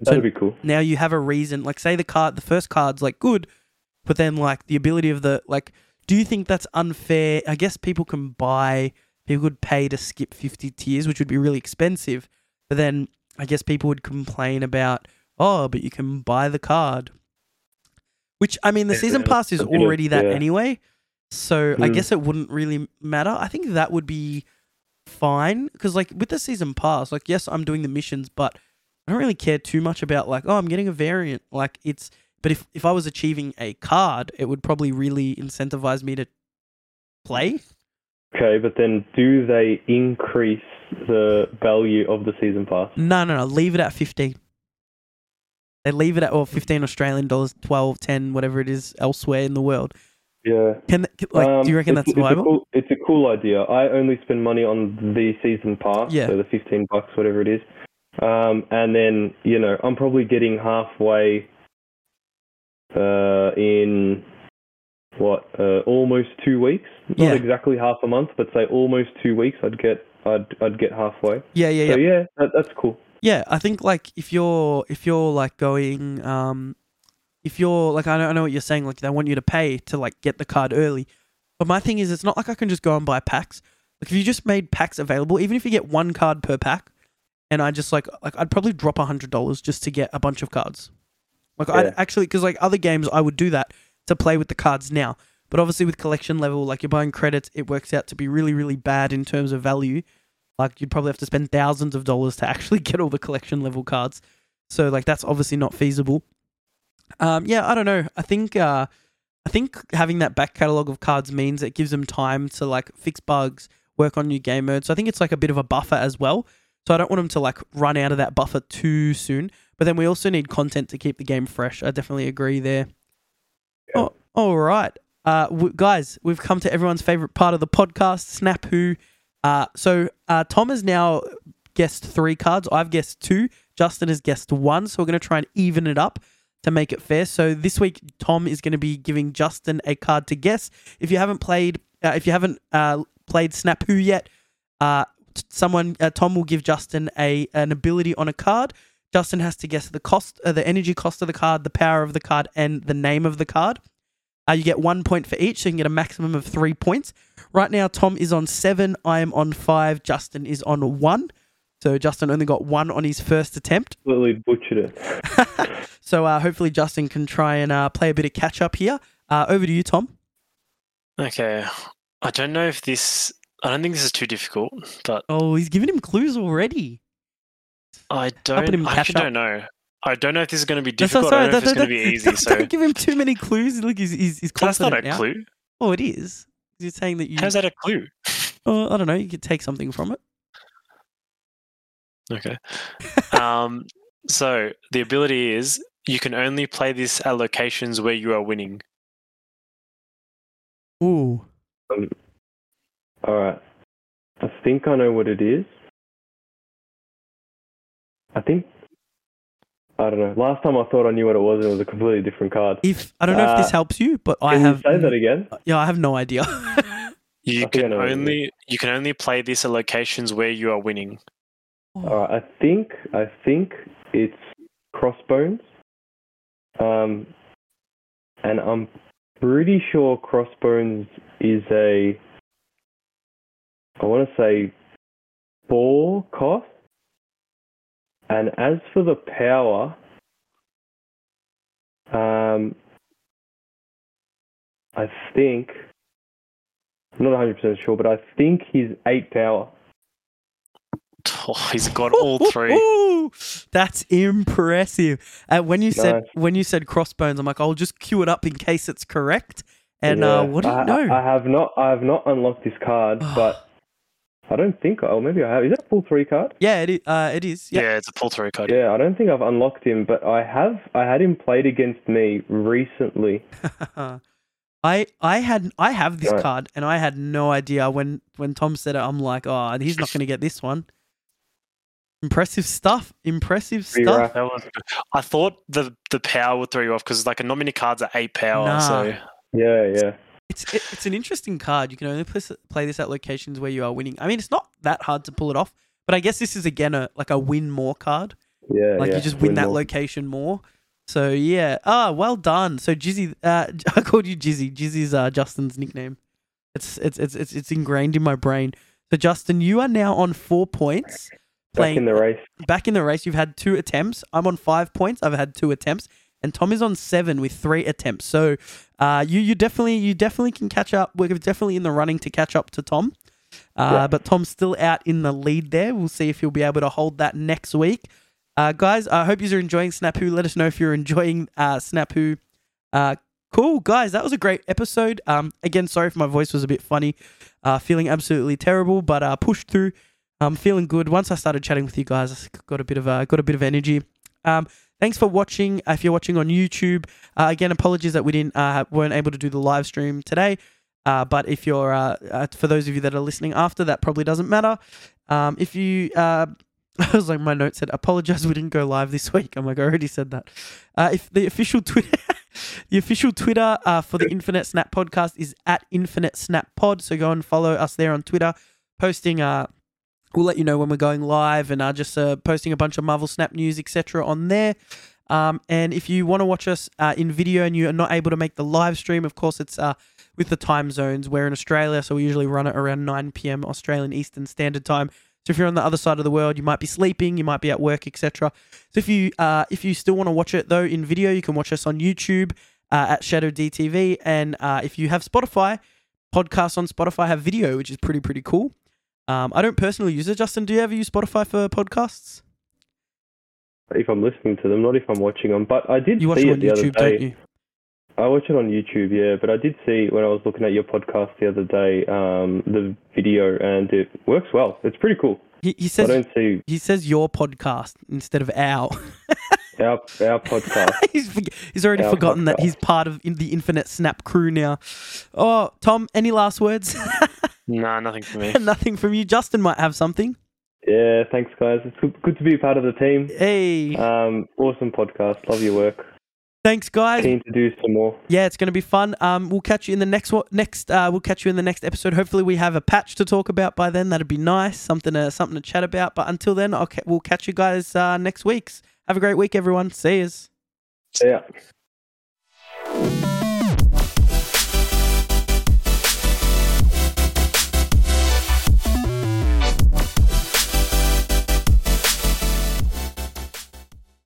That'd be cool. Now you have a reason. Like say the card, the first card's like good, but then like the ability of the like. Do you think that's unfair? I guess people can buy. People would pay to skip fifty tiers, which would be really expensive. But then I guess people would complain about, oh, but you can buy the card. Which I mean, the season pass is a bit of- already that yeah. anyway. So I Hmm. guess it wouldn't really matter. I think that would be fine because like with the season pass, like yes, I'm doing the missions, but I don't really care too much about like oh I'm getting a variant. Like it's but if if I was achieving a card, it would probably really incentivize me to play. Okay, but then do they increase the value of the season pass? No, no, no. Leave it at fifteen. They leave it at well fifteen Australian dollars, 12, 10, whatever it is elsewhere in the world. Yeah. Can like Um, do you reckon it's- that's it's a viable? cool- It's a cool idea. I only spend money on the season pass, Yeah. so the fifteen bucks, whatever it is. Um, and then you know I'm probably getting halfway uh, in what uh, almost two weeks. Not Yeah. exactly half a month, but say almost two weeks. I'd get I'd I'd get halfway. Yeah, yeah, yeah. So yeah, that, that's cool. Yeah, I think like if you're if you're like going um if you're like I know I know what you're saying like they want you to pay to like get the card early. But my thing is it's not like I can just go and buy packs. Like if you just made packs available, even if you get one card per pack and I just like like I'd probably drop a hundred dollars just to get a bunch of cards. Like I'd actually because like other games I would do that to play with the cards now. But obviously with collection level, like you're buying credits, it works out to be really, really bad in terms of value. Like you'd probably have to spend thousands of dollars to (laughs) actually get all the collection level cards. So like that's obviously not feasible. Um, yeah, I don't know. I think uh, I think having that back catalog of cards means it gives them time to like fix bugs, work on new game modes. So I think it's like a bit of a buffer as well. So I don't want them to like run out of that buffer too soon. But then we also need content to keep the game fresh. I definitely agree there. Yeah. Oh, all right, uh, w- guys, we've come to everyone's favorite part of the podcast, Snap Who. Uh, so uh, Tom has now guessed three cards. I've guessed two. Justin has guessed one. So we're going to try and even it up to make it fair. So this week, Tom is going to be giving Justin a card to guess. If you haven't played, uh, if you haven't uh, played Snap Who yet, uh, someone uh, Tom will give Justin a an ability on a card. Justin has to guess the cost, uh, the energy cost of the card, the power of the card, and the name of the card. Uh, you get one point for each, so you can get a maximum of three points. Right now, Tom is on seven. I am on five. Justin is on one. So Justin only got one on his first attempt. Completely butchered it. (laughs) so uh, hopefully Justin can try and uh, play a bit of catch up here. Uh, over to you, Tom. Okay. I don't know if this. I don't think this is too difficult, but Oh, he's giving him clues already. I don't. I catch actually don't know. I don't know if this is going to be That's what- difficult. I don't know if it's going to be easy. Don't, So don't give him too many clues. Look, he's he's, he's that's not a now. clue. Oh, it is. You're saying that you. How's that a clue? (laughs) Oh, I don't know. You could take something from it. Okay. um, so the ability is you can only play this at locations where you are winning. Ooh. All right. I think I know what it is. I think. I don't know. Last time I thought I knew what it was, it was a completely different card. If I don't know if this Uh, helps you, but I Can have. you say that again? Yeah, I have no idea. (laughs) You I think I can know what it is. only you can only play this at locations where you are winning. All right. I think I think it's Crossbones. Um, and I'm pretty sure Crossbones is a. I want to say four cost. And as for the power, um, I think I'm not 100 percent sure, but I think he's eight power. (laughs) Oh, he's got all three. Ooh, (laughs) That's impressive. Uh, when you said when you said crossbones, I'm like, I'll just cue it up in case it's correct. And Yeah. uh, what do you I, know? I have not. I have not unlocked this card, (sighs) but I don't think. Oh, maybe I have. Is that a pool three card? yeah, it is. Uh, it is. Yeah. Yeah. it's a pool three card. Yeah, I don't think I've unlocked him, but I have. I had him played against me recently. (laughs) I I had I have this Right. card and I had no idea when when Tom said it. I'm like, oh, he's not going to get this one. Impressive stuff. Impressive stuff. rough. That was, I thought the the power would throw you off because like a not many cards are eight power. Nah. So Yeah, yeah. It's it, it's an interesting card. You can only play, play this at locations where you are winning. I mean, it's not that hard to pull it off, but I guess this is again a like a win more card. Yeah, Like yeah. you just win, that more. location more. So yeah. Ah, well done. So Jizzy, uh, (laughs) I called you Jizzy. Jizzy's uh, Justin's nickname. It's it's it's it's it's ingrained in my brain. So Justin, you are now on four points. Back in the race. back in the race. You've had two attempts. I'm on five points. I've had two attempts, and Tom is on seven with three attempts. So, uh, you you definitely you definitely can catch up. We're definitely in the running to catch up to Tom. Uh, Yeah. but Tom's still out in the lead there. We'll see if he'll be able to hold that next week. Uh, guys, I hope you're enjoying Snap Who. Let us know if you're enjoying uh, Snap Who. Uh, cool, guys. That was a great episode. Um, again, sorry if my voice was a bit funny. Uh, feeling absolutely terrible, but uh, pushed through. I'm feeling good. Once I started chatting with you guys, I got a bit of uh, got a bit of energy. Um, thanks for watching. If you're watching on YouTube, uh, again, apologies that we didn't uh, weren't able to do the live stream today. Uh, but if you're uh, for those of you that are listening after, that probably doesn't matter. Um, if you, uh, (laughs) I was like, my note said, apologize, we didn't go live this week. I'm like, I already said that. Uh, if the official Twitter, (laughs) the official Twitter uh, for the Infinite Snap podcast is at Infinite Snap Pod. So go and follow us there on Twitter, posting. Uh, we'll let you know when we're going live and uh, just uh, posting a bunch of Marvel Snap news, etc. on there. Um, and if you want to watch us uh, in video and you are not able to make the live stream, of course, it's uh, with the time zones. We're in Australia, so we usually run it around 9 p.m. Australian Eastern Standard Time. So if you're on the other side of the world, you might be sleeping, you might be at work, etc. So if you uh, if you still want to watch it though in video, you can watch us on YouTube uh, at Shadow DTV, and uh, if you have Spotify, podcasts on Spotify have video, which is pretty pretty cool. Um, I don't personally use it. Justin, do you ever use Spotify for podcasts? If I'm listening to them, not if I'm watching them. But I did You watch see it on the YouTube, other day. don't you? I watch it on YouTube, yeah. But I did see when I was looking at your podcast the other day, um, the video, and it works well. It's pretty cool. He, he I says don't see he says your podcast instead of our. (laughs) our our podcast. (laughs) he's he's already Our forgotten that he's part of the Infinite Snap crew now. Oh, Tom, any last words? (laughs) nah, nothing for me. (laughs) Nothing from you. Justin might have something. Yeah, thanks guys. It's good, good to be a part of the team. Hey, Um, awesome podcast. Love your work. thanks, guys. Keen to do some more. Yeah, it's going to be fun. Um, we'll catch you in the next. Next, uh, we'll catch you in the next episode. Hopefully, we have a patch to talk about by then. That'd be nice. Something to something to chat about. But until then, I'll ca- we'll catch you guys uh, next week. Have a great week, everyone. See yous. Yeah.